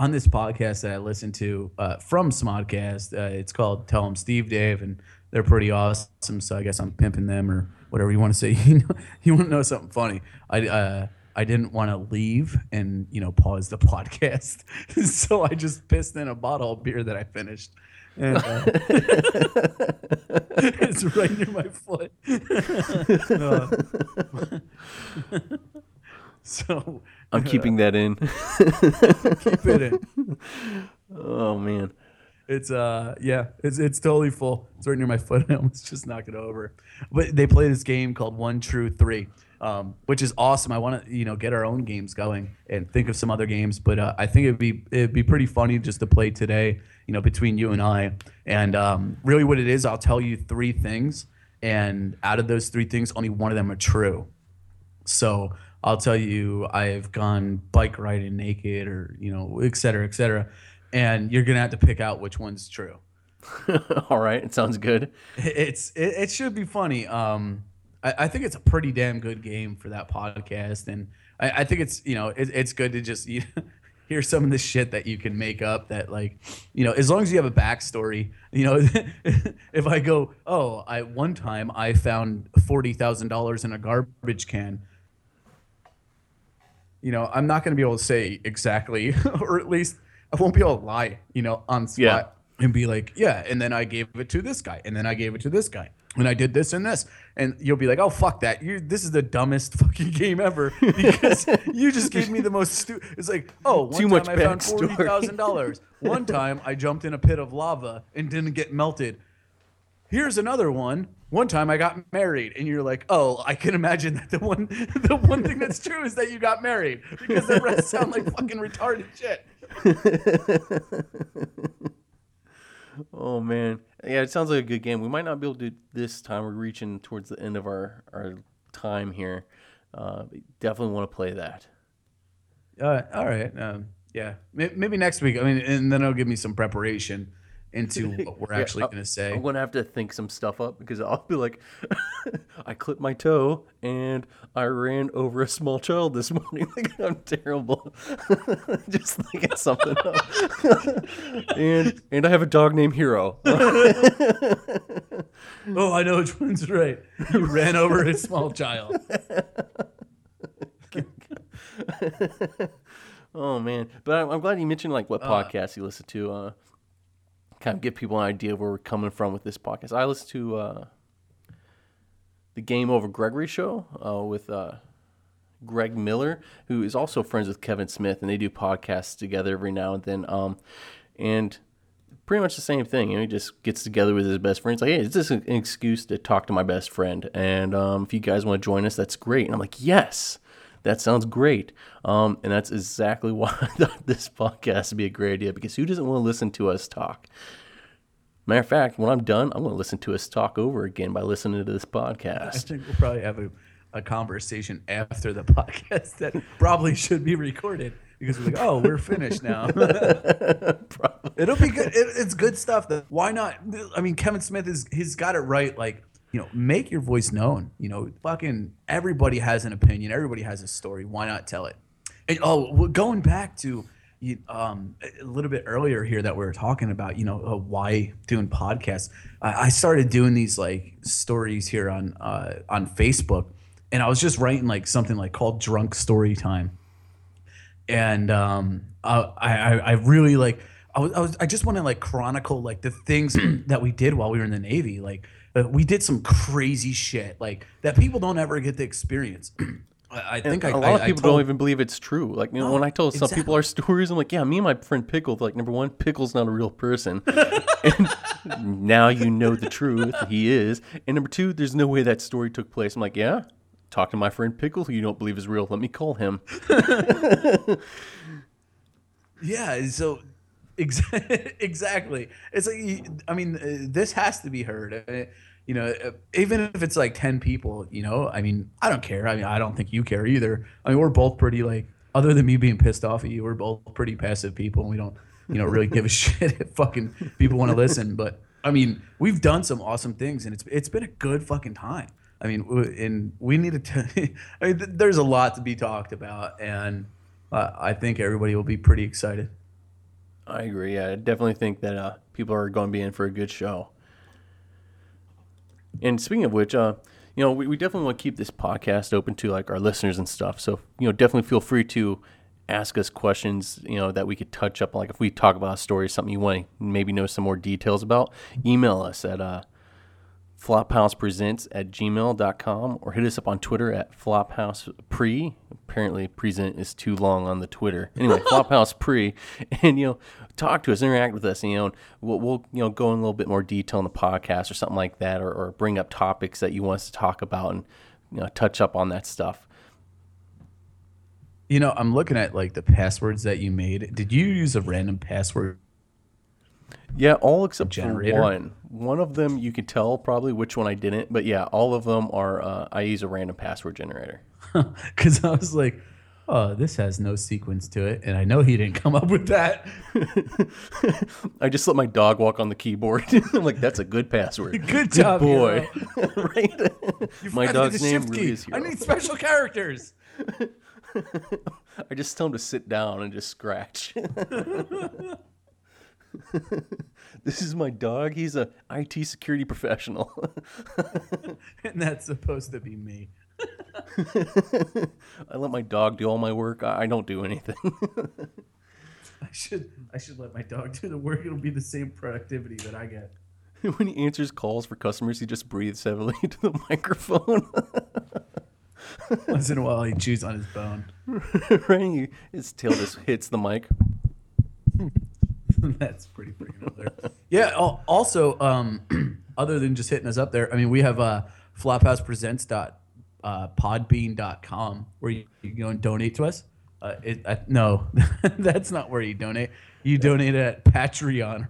S2: on this podcast that I listen to uh, from Smodcast. Uh, it's called Tell Them Steve Dave, and they're pretty awesome. So I guess I'm pimping them or whatever you want to say. (laughs) You know, you want to know something funny? I uh, I didn't want to leave and you know pause the (laughs) podcast, (laughs) so I just pissed in a bottle of beer that I finished. And, uh, it's right near my foot. So
S1: I'm keeping that in. (laughs)
S2: keep it in.
S1: oh man.
S2: It's uh yeah, it's it's totally full. It's right near my foot. (laughs) I almost just knock it over. But they play this game called One True Three, um, which is awesome. I want to you know get our own games going and think of some other games. But uh, I think it'd be it'd be pretty funny just to play today. You know, between you and I. And um, really, what it is, I'll tell you three things, and out of those three things, only one of them are true. So I'll tell you, I've gone bike riding naked, or you know, et cetera, et cetera, and you're gonna have to pick out which one's true. (laughs)
S1: All right, it sounds good.
S2: It's it, it should be funny. Um, I, I think it's a pretty damn good game for that podcast, and I, I think it's you know it, it's good to just you (laughs) hear some of the shit that you can make up. That like you know as long as you have a backstory, you know (laughs) if I go oh I one time I found forty thousand dollars in a garbage can. You know, I'm not going to be able to say exactly, (laughs) or at least I won't be able to lie, you know, on spot
S1: Yeah.
S2: and be like, yeah, and then I gave it to this guy, and then I gave it to this guy, and I did this and this, and you'll be like, oh fuck that, you this is the dumbest (laughs) fucking game ever (laughs) because you just gave me the most stupid. It's like, oh, one
S1: Too
S2: time
S1: much
S2: I found forty thousand dollars. One time I jumped in a pit of lava and didn't get melted. Here's another one. One time I got married, and you're like, "Oh, I can imagine that the one, (laughs) the one thing that's true is that you got married because the rest sound like fucking retarded shit." (laughs)
S1: Oh man, yeah, it sounds like a good game. We might not be able to do this time. We're reaching towards the end of our our time here. Uh, definitely want to play that.
S2: Uh, all right. Um, Yeah, maybe next week. I mean, and then it'll give me some preparation into (laughs) what we're
S1: Yeah,
S2: actually going to say.
S1: I'm gonna have to think some stuff up because I'll be like, (laughs) I clipped my toe and I ran over a small child this (laughs) morning. Like I'm terrible. Just thinking something up. and and I have a dog named Hero.
S2: Oh, I know which one's right. You ran over a small child.
S1: oh man, but I'm, I'm glad you mentioned like
S2: Uh.
S1: what podcasts you listen to. Uh, kind of give people an idea of where we're coming from with this podcast. I listen to uh, the GameOverGreggy show uh, with uh, Greg Miller, who is also friends with Kevin Smith, and they do podcasts together every now and then. Um, and pretty much the same thing. You know, he just gets together with his best friends. Like, hey, is just an excuse to talk to my best friend. And um, if you guys want to join us, that's great. And I'm like, yes, that sounds great. Um, and that's exactly (laughs) why I thought this podcast would be a great idea because who doesn't want to listen to us talk? Matter of fact, when I'm done, I'm going to listen to us talk over again by listening to this podcast.
S2: I think we'll probably have a, a conversation after the (laughs) podcast that probably should be recorded because we're like, oh, we're finished now. (laughs) It'll be good. It, it's good stuff. That why not? I mean, Kevin Smith is he's got it right. Like you know, make your voice known. You know, fucking everybody has an opinion. Everybody has a story. Why not tell it? And oh, going back to um, a little bit earlier here that we were talking about, you know, uh, why doing podcasts. I, I started doing these like stories here on uh, on Facebook, and I was just writing like something like called Drunk Story Time and um, I, I I really like I was, I was I just want to like chronicle like the things (clears throat) that we did while we were in the Navy. Like uh, we did some crazy shit like that people don't ever get to experience. (clears throat) I, I think I,
S1: a lot
S2: I-
S1: of people
S2: told-
S1: don't even believe it's true. Like you know, when I tell some people our stories, I'm like, yeah, me and my friend Pickle. Like number one, Pickle's not a real person, (laughs) and now you know the truth. He is, and number two, there's no way that story took place. I'm like, yeah. Talk to my friend Pickle, who you don't believe is real. Let me call him. (laughs)
S2: Yeah, so (laughs) exactly. It's like I mean, uh, this has to be heard. Uh, you know, uh, even if it's like ten people. You know, I mean, I don't care. I mean, I don't think you care either. I mean, we're both pretty like, other than me being pissed off at you, we're both pretty passive people, and we don't, you know, really give a (laughs) shit if fucking people want to listen. But I mean, we've done some awesome things, and it's it's been a good fucking time. I mean, and we need to. (laughs) I mean, th- there's a lot to be talked about, and uh, I think everybody will be pretty excited.
S1: I agree. I definitely think that uh, people are going to be in for a good show. And speaking of which, uh, you know, we, we definitely want to keep this podcast open to like our listeners and stuff. So, you know, definitely feel free to ask us questions, you know, that we could touch up. Like if we talk about a story, something you want to maybe know some more details about, email us at uh, flophousepresents at gmail.com or hit us up on Twitter at flophousepre. Apparently, present is too long on the Twitter. Anyway, (laughs) flophousepre. And, you know, talk to us, interact with us. And, you know, we'll, we'll, you know, go in a little bit more detail in the podcast or something like that or, or bring up topics that you want us to talk about and, you know, touch up on that stuff.
S2: You know, I'm looking at like the passwords that you made. Did you use a random password?
S1: Yeah, all except
S2: Generator?
S1: for one. One of them you can tell probably which one I didn't, but yeah, all of them are. Uh, I use a random password generator. (laughs)
S2: Because I was like, oh, this has no sequence to it, and I know he didn't come up with that. (laughs)
S1: I just let my dog walk on the keyboard. (laughs) I'm like, that's a good password.
S2: Good job,
S1: boy. right? my dog's name really is
S2: I need special characters.
S1: I just tell him to sit down and just scratch. this is my dog. He's a IT security professional.
S2: and that's supposed to be me. (laughs)
S1: I let my dog do all my work. I don't do anything. (laughs)
S2: I should I should let my dog do the work. It'll be the same productivity that I get. (laughs)
S1: when he answers calls for customers, he just breathes heavily into the microphone.
S2: Once in a while, he chews on his bone.
S1: right? His tail just hits the mic.
S2: That's pretty freaking there. Yeah. Also, um, (clears throat) other than just hitting us up there, I mean, we have uh, flophousepresents.podbean.com where you, you can go and donate to us. Uh, it, uh, no, (laughs) that's not where you donate. You donate at Patreon,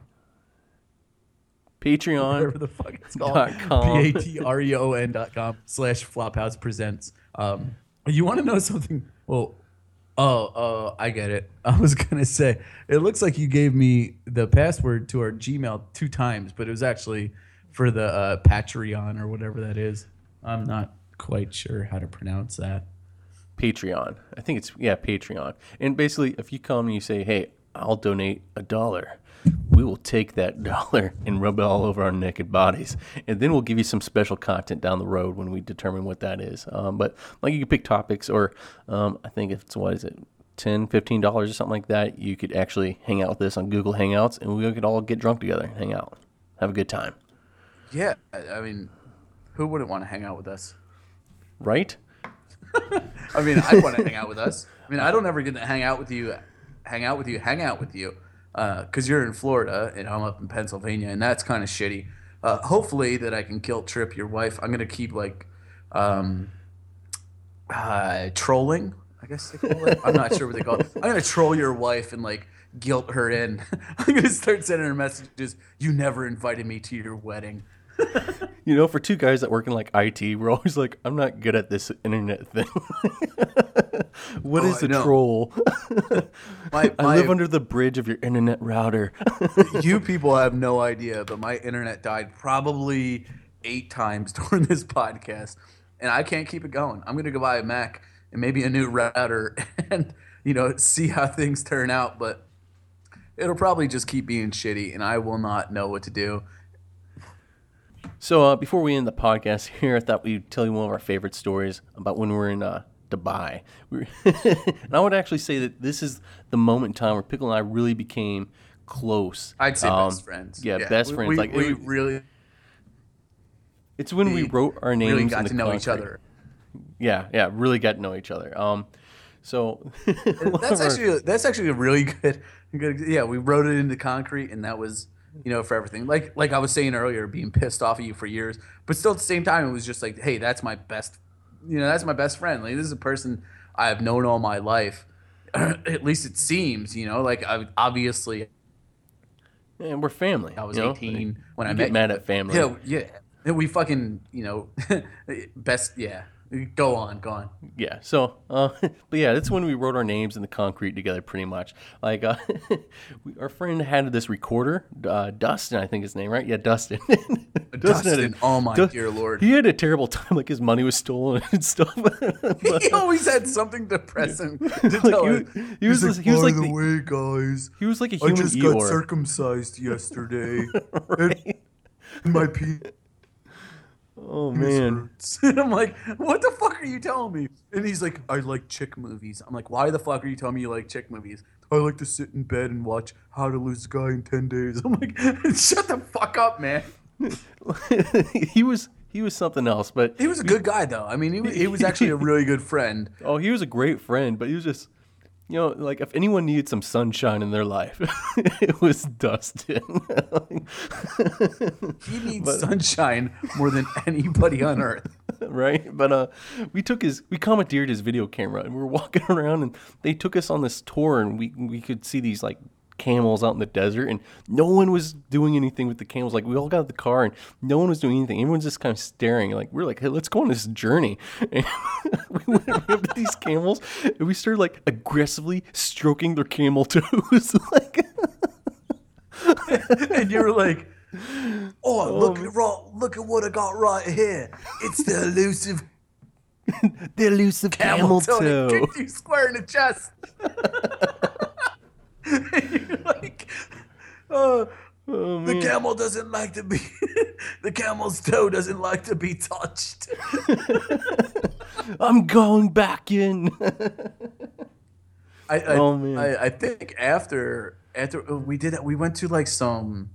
S1: Patreon.
S2: whatever the fuck it's called. P A T R E O N dot com slash Flophouse Presents. Um, you want to know something? Well, Oh, oh, I get it. (laughs) I was gonna say it looks like you gave me the password to our Gmail two times, but it was actually for the uh, Patreon or whatever that is. I'm not quite sure how to pronounce that.
S1: Patreon. I think it's yeah, Patreon. And basically, if you come and you say, "Hey, I'll donate a dollar," we will take that (laughs) dollar and rub it all over our naked bodies, and then we'll give you some special content down the road when we determine what that is. Um, but like you can pick topics, or um, I think if it's what is it. 10 15 dollars or something like that you could actually hang out with us on google hangouts and we could all get drunk together and hang out have a good time
S2: Yeah, I, I mean, who wouldn't want to hang out with us?
S1: Right (laughs)
S2: I mean, I want to hang out with us. I mean, I don't ever get to hang out with you, hang out with you, hang out with you, because you're in Florida and I'm up in Pennsylvania, and that's kind of shitty. Uh, hopefully, that I can guilt trip your wife. I'm gonna keep like um, uh, trolling. I guess they call it. I'm not sure what they call it. I'm gonna troll your wife and like guilt her in. (laughs) I'm gonna start sending her messages. You never invited me to your wedding. (laughs)
S1: You know, for two guys that work in like IT, we're always like, I'm not good at this internet thing. (laughs) What oh, is
S2: Oh, I
S1: a troll? (laughs)
S2: My,
S1: I live under the bridge of your internet router.
S2: you people have no idea, but my internet died probably eight times during this podcast, and I can't keep it going. I'm gonna go buy a Mac and maybe a new router, and you know, see how things turn out. But it'll probably just keep being shitty, and I will not know what to do.
S1: So uh, before we end the podcast (laughs) here, I thought we'd tell you one of our favorite stories about when we were in uh, Dubai. We were (laughs) and I would actually say that this is the moment in time where Pickle and I really became close.
S2: I'd say
S1: Um,
S2: best friends.
S1: Yeah, best
S2: we,
S1: friends.
S2: We,
S1: like
S2: we
S1: it-
S2: really,
S1: it's when we wrote our names.
S2: really got to know each other.
S1: Yeah, yeah, really got to know each other. Um, so (laughs)
S2: That's actually that's actually a really good, good. Yeah, we wrote it into concrete, and that was you know for everything. Like like I was saying earlier, being pissed off at you for years, but still at the same time, it was just like, hey, that's my best. You know, that's my best friend. Like this is a person I have known all my life. (clears throat) at least it seems. You know, like I obviously
S1: and we're family.
S2: I was
S1: you know?
S2: 18 when I
S1: You
S2: met
S1: get mad at family.
S2: yeah yeah. And we fucking you know (laughs) best yeah. Go on, go on.
S1: Yeah. So, uh, (laughs) but yeah, that's when we wrote our names in the concrete together, pretty much. Like, uh, (laughs) we, our friend had this recorder, uh, Dustin, I think his name, right? Yeah, Dustin. (laughs) had
S2: Dustin, oh my
S1: Du-
S2: dear lord.
S1: He had a terrible time. Like his money was stolen and stuff. But,
S2: he always had something depressing to
S1: like,
S2: tell
S1: he, was- he was,
S2: He's
S1: he was like
S2: by
S1: the,
S2: the way, guys,
S1: he was like a human I
S2: just got circumcised yesterday.
S1: Right?
S2: and my penis
S1: Oh man. (laughs)
S2: I'm like, what the fuck are you telling me? And he's like, I like chick movies. I'm like, why the fuck are you telling me you like chick movies? I like to sit in bed and watch How to Lose a Guy in 10 Days. (laughs) I'm like, (laughs) shut the fuck up, man.
S1: he was he was something else, but
S2: He was a good guy, though. I mean, he was, he was actually a really good friend.
S1: Oh, he was a great friend, but he was just, you know, like if anyone needed some sunshine in their life, (laughs) it was Dustin. (laughs)
S2: He needs sunshine more than anybody on earth. (laughs)
S1: right? But uh, we took his, we commandeered his video camera, and we were walking around, and they took us on this tour, and we we could see these like camels out in the desert, and no one was doing anything with the camels. Like we all got the car, and no one was doing anything. Everyone's just kind of staring. Like we're like, hey, let's go on this journey. (laughs) And we went up to these camels, and we started like aggressively stroking their camel (laughs) toes, like. (laughs)
S2: and you were like, "Oh, um, look at right, look at what I got right here! It's the elusive
S1: The elusive
S2: camel,
S1: camel
S2: toe
S1: toe.
S2: kicked you square in the chest." and you're like, "Oh,
S1: Oh,
S2: the
S1: man.
S2: Camel doesn't like to be, (laughs) the camel's toe doesn't like to be touched." (laughs)
S1: I'm going back in.
S2: I, I,
S1: Oh, man.
S2: I, I think after after uh, we did it, we went to like some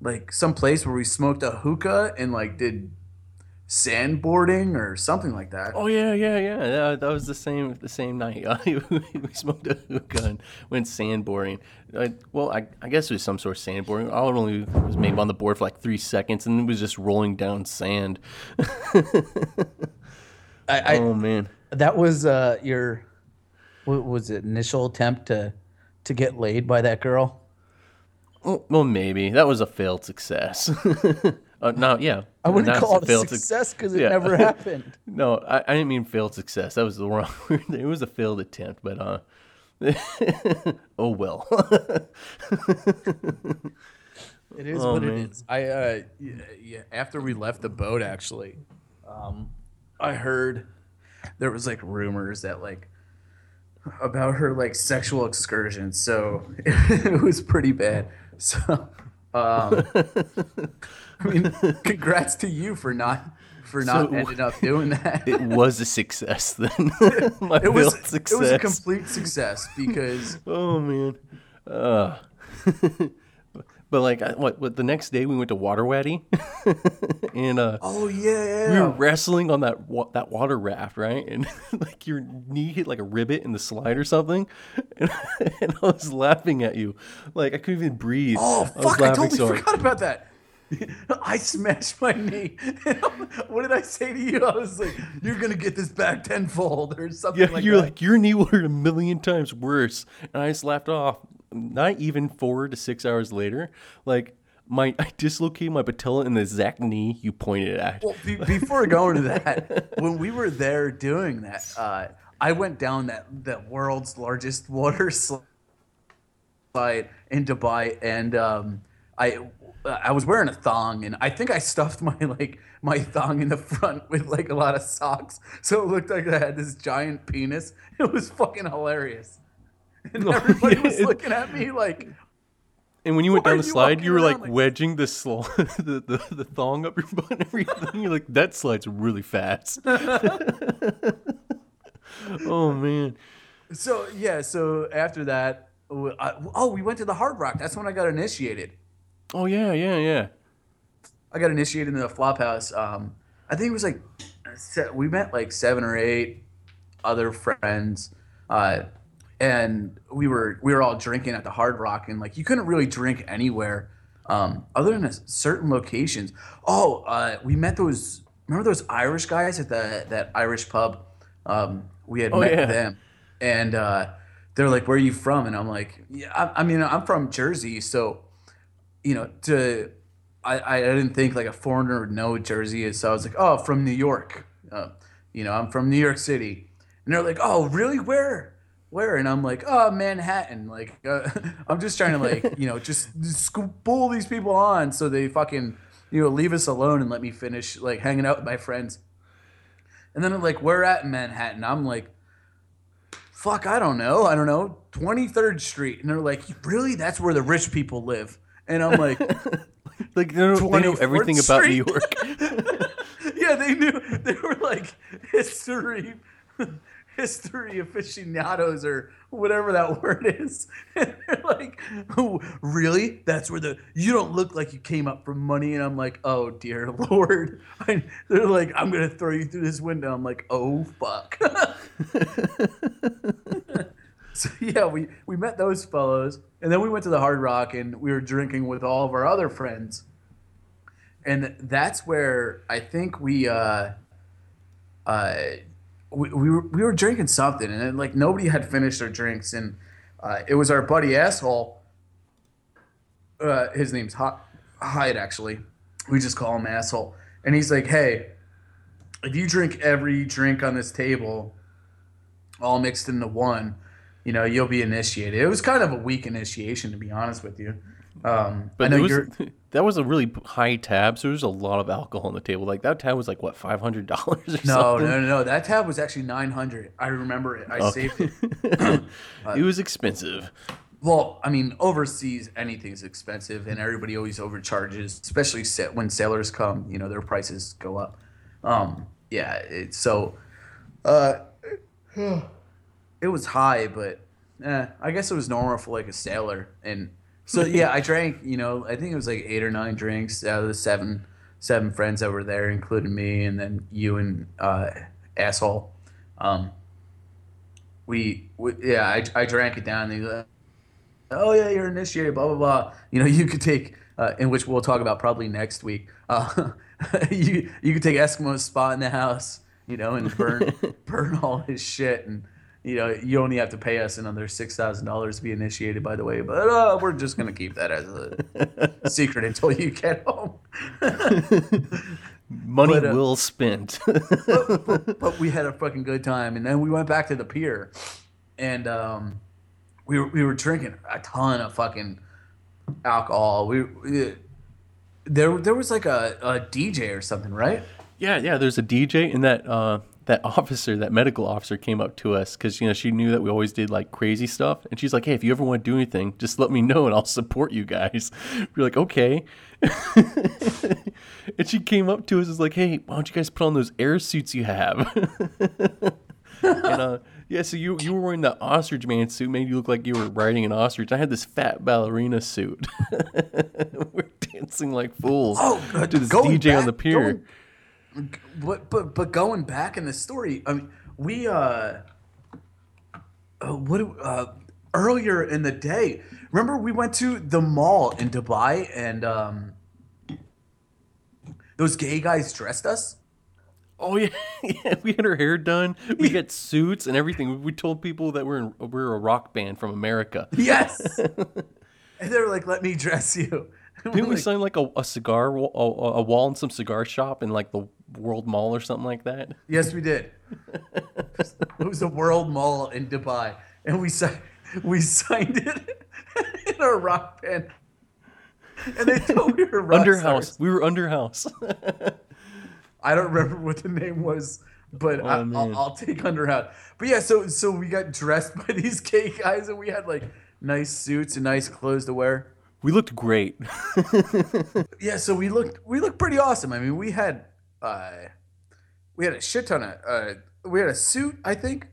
S2: like some place where we smoked a hookah and like did sandboarding or something like that.
S1: Oh yeah, yeah, yeah. That, that was the same the same night. (laughs) we smoked a hookah and went sandboarding. I, well, I, I guess it was some sort of sandboarding. I only was maybe on the board for like three seconds, and it was just rolling down sand. (laughs)
S3: I, I
S1: oh man,
S3: that was uh, your what was it initial attempt to to get laid by that girl?
S1: well, well, maybe that was a failed success. (laughs) Uh, no, yeah.
S3: I wouldn't
S1: Not
S3: call it a success because it
S1: yeah.
S3: never (laughs) happened.
S1: No, I, I didn't mean failed success. That was the wrong (laughs) word. It was a failed attempt, but uh, (laughs) oh well.
S2: It is
S1: Oh,
S2: what
S1: man.
S2: it is. I uh, yeah, after we left the boat, actually, um, I heard there was like rumors that like about her like sexual excursions. So it was pretty bad. So, um, (laughs) I mean, congrats to you for not for not
S1: So-
S2: ending up doing that.
S1: it was a success then. (laughs) (laughs)
S2: It was
S1: success.
S2: it was a complete success because
S1: Oh man. Uh. but like, I, what? What? The next day we went to Waterwaddy, and uh,
S2: oh yeah,
S1: we were wrestling on that wa- that water raft, right? And like your knee hit like a rivet in the slide or something, and, and I was laughing at you, like I couldn't even breathe.
S2: Oh
S1: I
S2: fuck! I,
S1: laughing
S2: totally
S1: so
S2: forgot about that. (laughs) I smashed my knee. (laughs) what did I say to you? I was like, "You're gonna get this back tenfold" or something
S1: Yeah,
S2: like
S1: you're
S2: that.
S1: like your knee will hurt a million times worse, and I just laughed off. Not even four to six hours later, like my (laughs) I dislocated my patella in the exact knee you pointed at.
S2: well, be, before going to that, when we were there doing that, uh, I went down that the world's largest water slide in Dubai, and um, I I was wearing a thong, and I think I stuffed my like my thong in the front with like a lot of socks, so it looked like I had this giant penis. (laughs) It was fucking hilarious, (laughs) and (laughs) everybody was looking at me like,
S1: And when you went down the
S2: you
S1: slide,
S2: walking
S1: you were like,
S2: like
S1: wedging the, sl- the, the the thong up your butt and everything. You're like, that slide's really fast. oh man.
S2: so yeah. So after that, I- oh, we went to the Hard Rock. That's when I got initiated.
S1: Oh yeah, yeah, yeah.
S2: I got initiated in the flop house. Um, I think it was like we met like seven or eight other friends, uh, and we were we were all drinking at the Hard Rock, and like you couldn't really drink anywhere um, other than a certain locations. Oh, uh, we met those. Remember those Irish guys at the that Irish pub? Um, we had
S1: Oh,
S2: met
S1: yeah.
S2: them, and uh, they're like, "Where are you from?" And I'm like, "Yeah, I, I mean, I'm from Jersey, so." You know, to I, I didn't think like a foreigner would know Jersey is, so I was like, oh, from New York. Uh, you know, I'm from New York City, and they're like, oh, really? Where? Where? And I'm like, oh, Manhattan. Like, uh, (laughs) I'm just trying to like, you know, just, just spool these people on so they fucking, you know, leave us alone and let me finish like hanging out with my friends. And then they're like, where at in Manhattan? I'm like, fuck, I don't know. I don't know. 23rd Street. And they're like, really? That's where the rich people live. And I'm like, (laughs)
S1: Like they know, they know
S2: 24th
S1: everything about New York. (laughs)
S2: yeah, they knew. They were like history, history aficionados or whatever that (laughs) word is. And they're like, oh, really? That's where the you don't look like you came up from money. And I'm like, oh dear lord. I, they're like, I'm gonna throw you through this window. I'm like, oh fuck. (laughs) so yeah, we we met those fellows, and then we went to the Hard Rock, and we were drinking with all of our other friends and that's where I think we uh, uh, we, we, were, we were drinking something, and then, like nobody had finished their drinks, and uh, it was our buddy asshole. Uh, his name's Hy- Hyde, actually. We just call him asshole, and he's like, "Hey, if you drink every drink on this table, all mixed into one, you know, you'll be initiated." It was kind of a weak initiation, to be honest with you. Um, I
S1: But
S2: know
S1: was,
S2: you're. (laughs)
S1: that was a really high tab, so there was a lot of alcohol on the table. Like that tab was like what five hundred dollars or
S2: No,
S1: something.
S2: no, no, no. That tab was actually nine hundred. I remember it. I
S1: Okay.
S2: saved it. (laughs) (clears throat)
S1: it was expensive.
S2: Well, I mean, overseas anything's expensive, and everybody always overcharges, especially when sailors come. You know, their prices go up. Um, yeah, it, so uh, (sighs) (sighs) it was high, but eh, I guess it was normal for like a sailor. And so yeah, I drank. You know, I think it was like eight or nine drinks out of the seven seven friends that were there, including me, and then you and uh, asshole. Um, we, we yeah, I, I drank it down. And like, oh yeah, you're initiated, blah blah blah. You know, you could take, uh, in which we'll talk about probably next week. Uh, (laughs) you you could take Eskimo's spot in the house, you know, and burn (laughs) burn all his shit, and you know, you only have to pay us another six thousand dollars to be initiated. By the way, but uh, we're just gonna keep that as a (laughs) secret until you get home. (laughs)
S1: Money
S2: But, uh,
S1: well spent. (laughs)
S2: but we had a fucking good time. And then we went back to the pier, and um, we were, we were drinking a ton of fucking alcohol. We, we there there was like a, a DJ or something, right?
S1: yeah, yeah. There's a DJ, in that uh, that (laughs) officer, that medical officer, came up to us because you know she knew that we always did like crazy stuff, and she's like, "Hey, if you ever want to do anything, just let me know, and I'll support you guys." (laughs) We're like, "Okay." (laughs) and she came up to us, and was like, "Hey, why don't you guys put on those air suits you have?" and uh, yeah, so you you were wearing the ostrich man suit, made you look like you were riding an ostrich. I had this fat ballerina suit. we're dancing like fools
S2: Oh,
S1: to this DJ on the pier.
S2: going- But but but going back in the story, I mean, we uh, uh what uh earlier in the day, remember we went to the mall in Dubai and um those gay guys dressed us.
S1: Oh yeah, (laughs) yeah. We had our hair done. We got suits and everything. We told people that we're in, we're a rock band from America. (laughs)
S2: Yes. (laughs) and they were like, "Let me dress you."
S1: Didn't
S2: we're
S1: we
S2: like,
S1: sign like a, a cigar a, a wall in some cigar shop in like the World Mall or something like that? (laughs)
S2: Yes, we did. it was a World Mall in Dubai, and we signed we signed it (laughs) in our rock band. And they told we were rock
S1: Under
S2: stars.
S1: house. We were under house. (laughs)
S2: I don't remember what the name was, but oh, I,
S1: Oh, man.
S2: I'll, I'll take under house. But yeah, so so we got dressed by these gay guys, and we had like nice suits and nice clothes to wear.
S1: we looked great.
S2: Yeah, so we looked we looked pretty awesome. I mean, we had uh, we had a shit ton of uh, we had a suit, I think,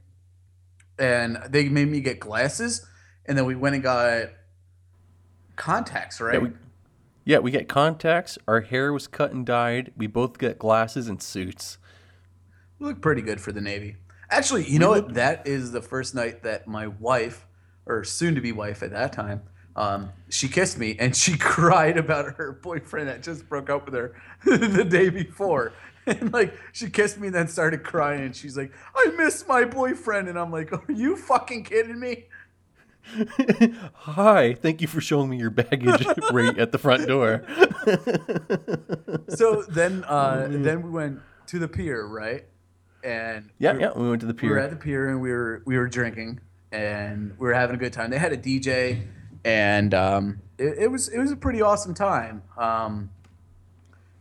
S2: and they made me get glasses, and then we went and got contacts, right?
S1: Yeah, we, yeah, we got contacts. Our hair was cut and dyed. We both got glasses and suits.
S2: We look pretty good for the Navy. Actually, you know what? That is the first night that my wife, or soon to be wife at that time, um, she kissed me and she (laughs) cried about her boyfriend that just broke up with her (laughs) the day before. (laughs) And like she kissed me and then started crying and she's like, I miss my boyfriend. And I'm like, Are you fucking kidding me?
S1: Hi, thank you for showing me your baggage rate at the front door.
S2: So then uh, then we went to the pier, right? And
S1: Yeah,
S2: we-
S1: yeah, we went to the pier.
S2: we were at the pier and we were we were drinking and we were having a good time. They had a DJ and um, it, it was it was a pretty awesome time. Um,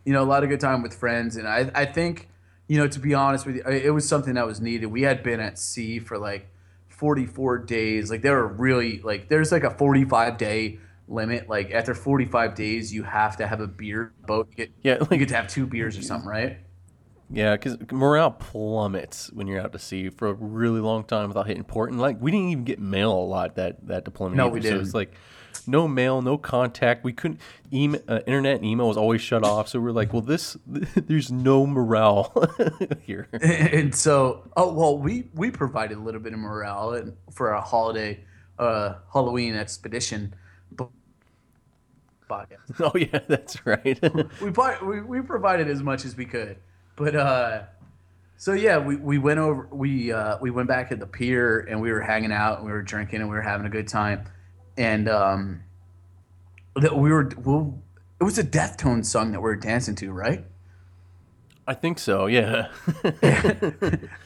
S2: you know, a lot of good time with friends, and I I think you know to be honest with you, it was something that was needed. We had been at sea for like 44 days. Like they were really like there's like a 45 day limit. Like after 45 days, you have to have a beer boat. You get,
S1: Yeah,
S2: you
S1: like-
S2: get to have two beers or something, right?
S1: Yeah, because morale plummets when you're out to sea for a really long time without hitting port. And like, we didn't even get mail a lot that that deployment.
S2: No,
S1: either.
S2: we
S1: So it's like no mail, no contact. We couldn't email, uh, internet and email was always shut off. So we're like, well, this (laughs) there's no morale (laughs) here. (laughs)
S2: and so oh well we we provided a little bit of morale for a holiday uh halloween expedition podcast.
S1: oh yeah, that's right.
S2: we, we we provided as much as we could but uh so yeah we, we went over we uh we went back at the pier and we were hanging out and we were drinking and we were having a good time and um that we were well, it was a death tone song that we were dancing to right
S1: I think so. Yeah. (laughs)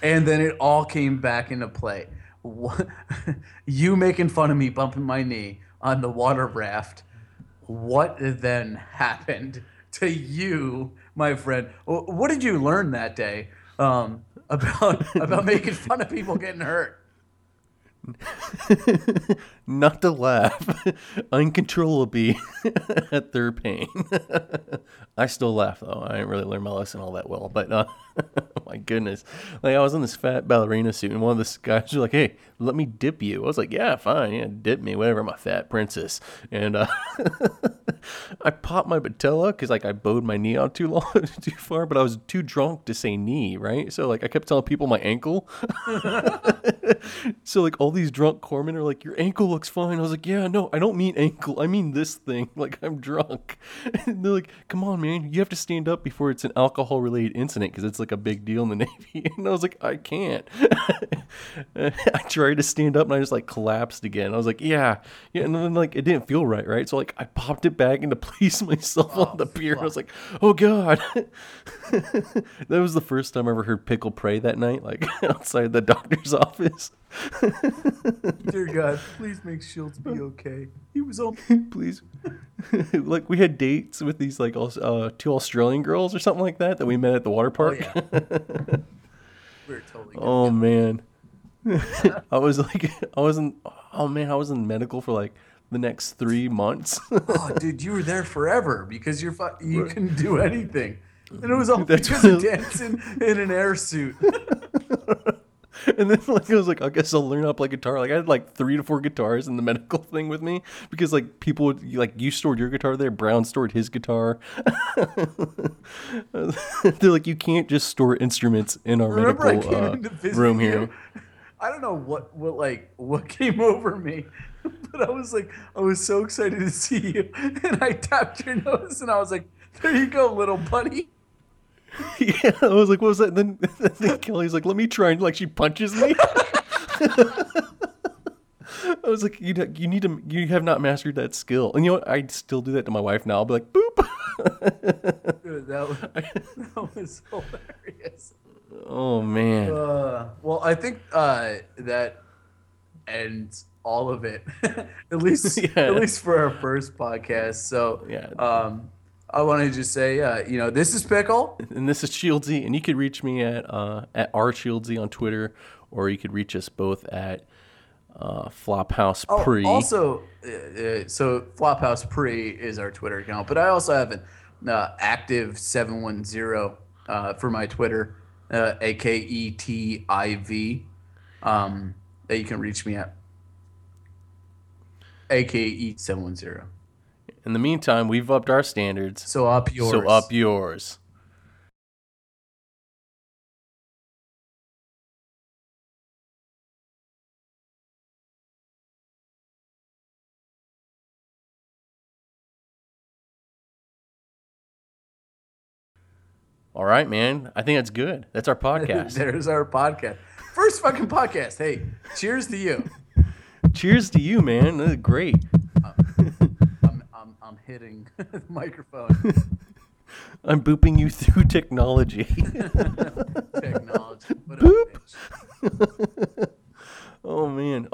S2: and then it all came back into play. What, (laughs) you making fun of me bumping my knee on the water raft. What then happened to you, my friend? What did you learn that day um, (laughs) about about making fun of people getting hurt? (laughs)
S1: Not to laugh (laughs) uncontrollably (laughs) at their pain. I still laugh though. I didn't really learn my lesson all that well, but uh, my goodness, like I was in this fat ballerina suit, and one of the guys was like, "Hey, let me dip you." I was like, "Yeah, fine, yeah, dip me, whatever, my fat princess." And uh, I popped my patella because like I bowed my knee out too long, too far, but I was too drunk to say knee, right? So like I kept telling people my ankle. So like all these drunk corpsmen are like, your ankle looks fine. I was like, yeah, no, I don't mean ankle. I mean this thing. (laughs) Like I'm drunk. (laughs) And they're like, come on, man, you have to stand up before it's an alcohol related incident because it's like a big deal in the (laughs) Navy. And I was like, I can't. I tried to stand up and I just like collapsed again. I was like, yeah, yeah, and then like it didn't feel right, right? So like I popped it back into place myself on the oh, pier. I was like, oh god. that was the first time I ever heard Pickle pray that night, like outside the doctor's office. (laughs)
S2: Dear God, please make Shields be okay. He was on. (laughs)
S1: please (laughs) like we had dates with these like uh, two australian girls or something like that that we met at the water
S2: Oh
S1: park
S2: yeah. We're totally.
S1: Oh man i was like i wasn't oh man i was in medical for like the next three months
S2: oh, dude, you were there forever because you're fu- you couldn't do anything, and it was all
S1: That's
S2: because of dancing in an air suit. (laughs)
S1: and then like i was like i guess i'll learn how to play guitar like i had like three to four guitars in the (laughs) medical thing with me because like people would like you stored your guitar there brown stored his guitar (laughs) they're like you can't just store instruments in our
S2: Remember,
S1: medical uh, room
S2: you?
S1: here
S2: I don't know what what like what came over me, but I was like I was so excited to see you, and I tapped your nose, and I was like, "There you go, little buddy." (laughs)
S1: Yeah, I was like, what was that? And then, (laughs) then Kelly's like, let me try, and like she punches me. (laughs) I was like, you you need to you have not mastered that skill, and you know what? I still do that to my wife now. I'll be like, boop.
S2: Dude, that was, that was hilarious.
S1: Oh man,
S2: Uh, well, I think uh, that ends all of it, at least
S1: Yeah.
S2: at least for our first podcast. So
S1: Yeah.
S2: um, I want to just say, uh, you know, this is Pickle.
S1: and this is Shieldsy, and you could reach me at uh, at r Shieldsy on Twitter, or you could reach us both at uh, Flophouse
S2: Oh,
S1: Pre.
S2: also, uh, uh, so Flophouse Pre is our Twitter account, but I also have an uh, active seven one zero uh, for my Twitter, uh, A K E T I V, um, that you can reach me at. A K E seven one zero.
S1: In the meantime, we've upped our standards,
S2: So up yours.
S1: so up yours. All right, man. I think that's good. That's our podcast. (laughs)
S2: There's our podcast. First fucking podcast. Hey, cheers to you. (laughs)
S1: Cheers to you, man. Great.
S2: I'm, hitting (laughs) the microphone. (laughs)
S1: I'm booping you through technology. (laughs)
S2: Technology.
S1: Boop. oh man.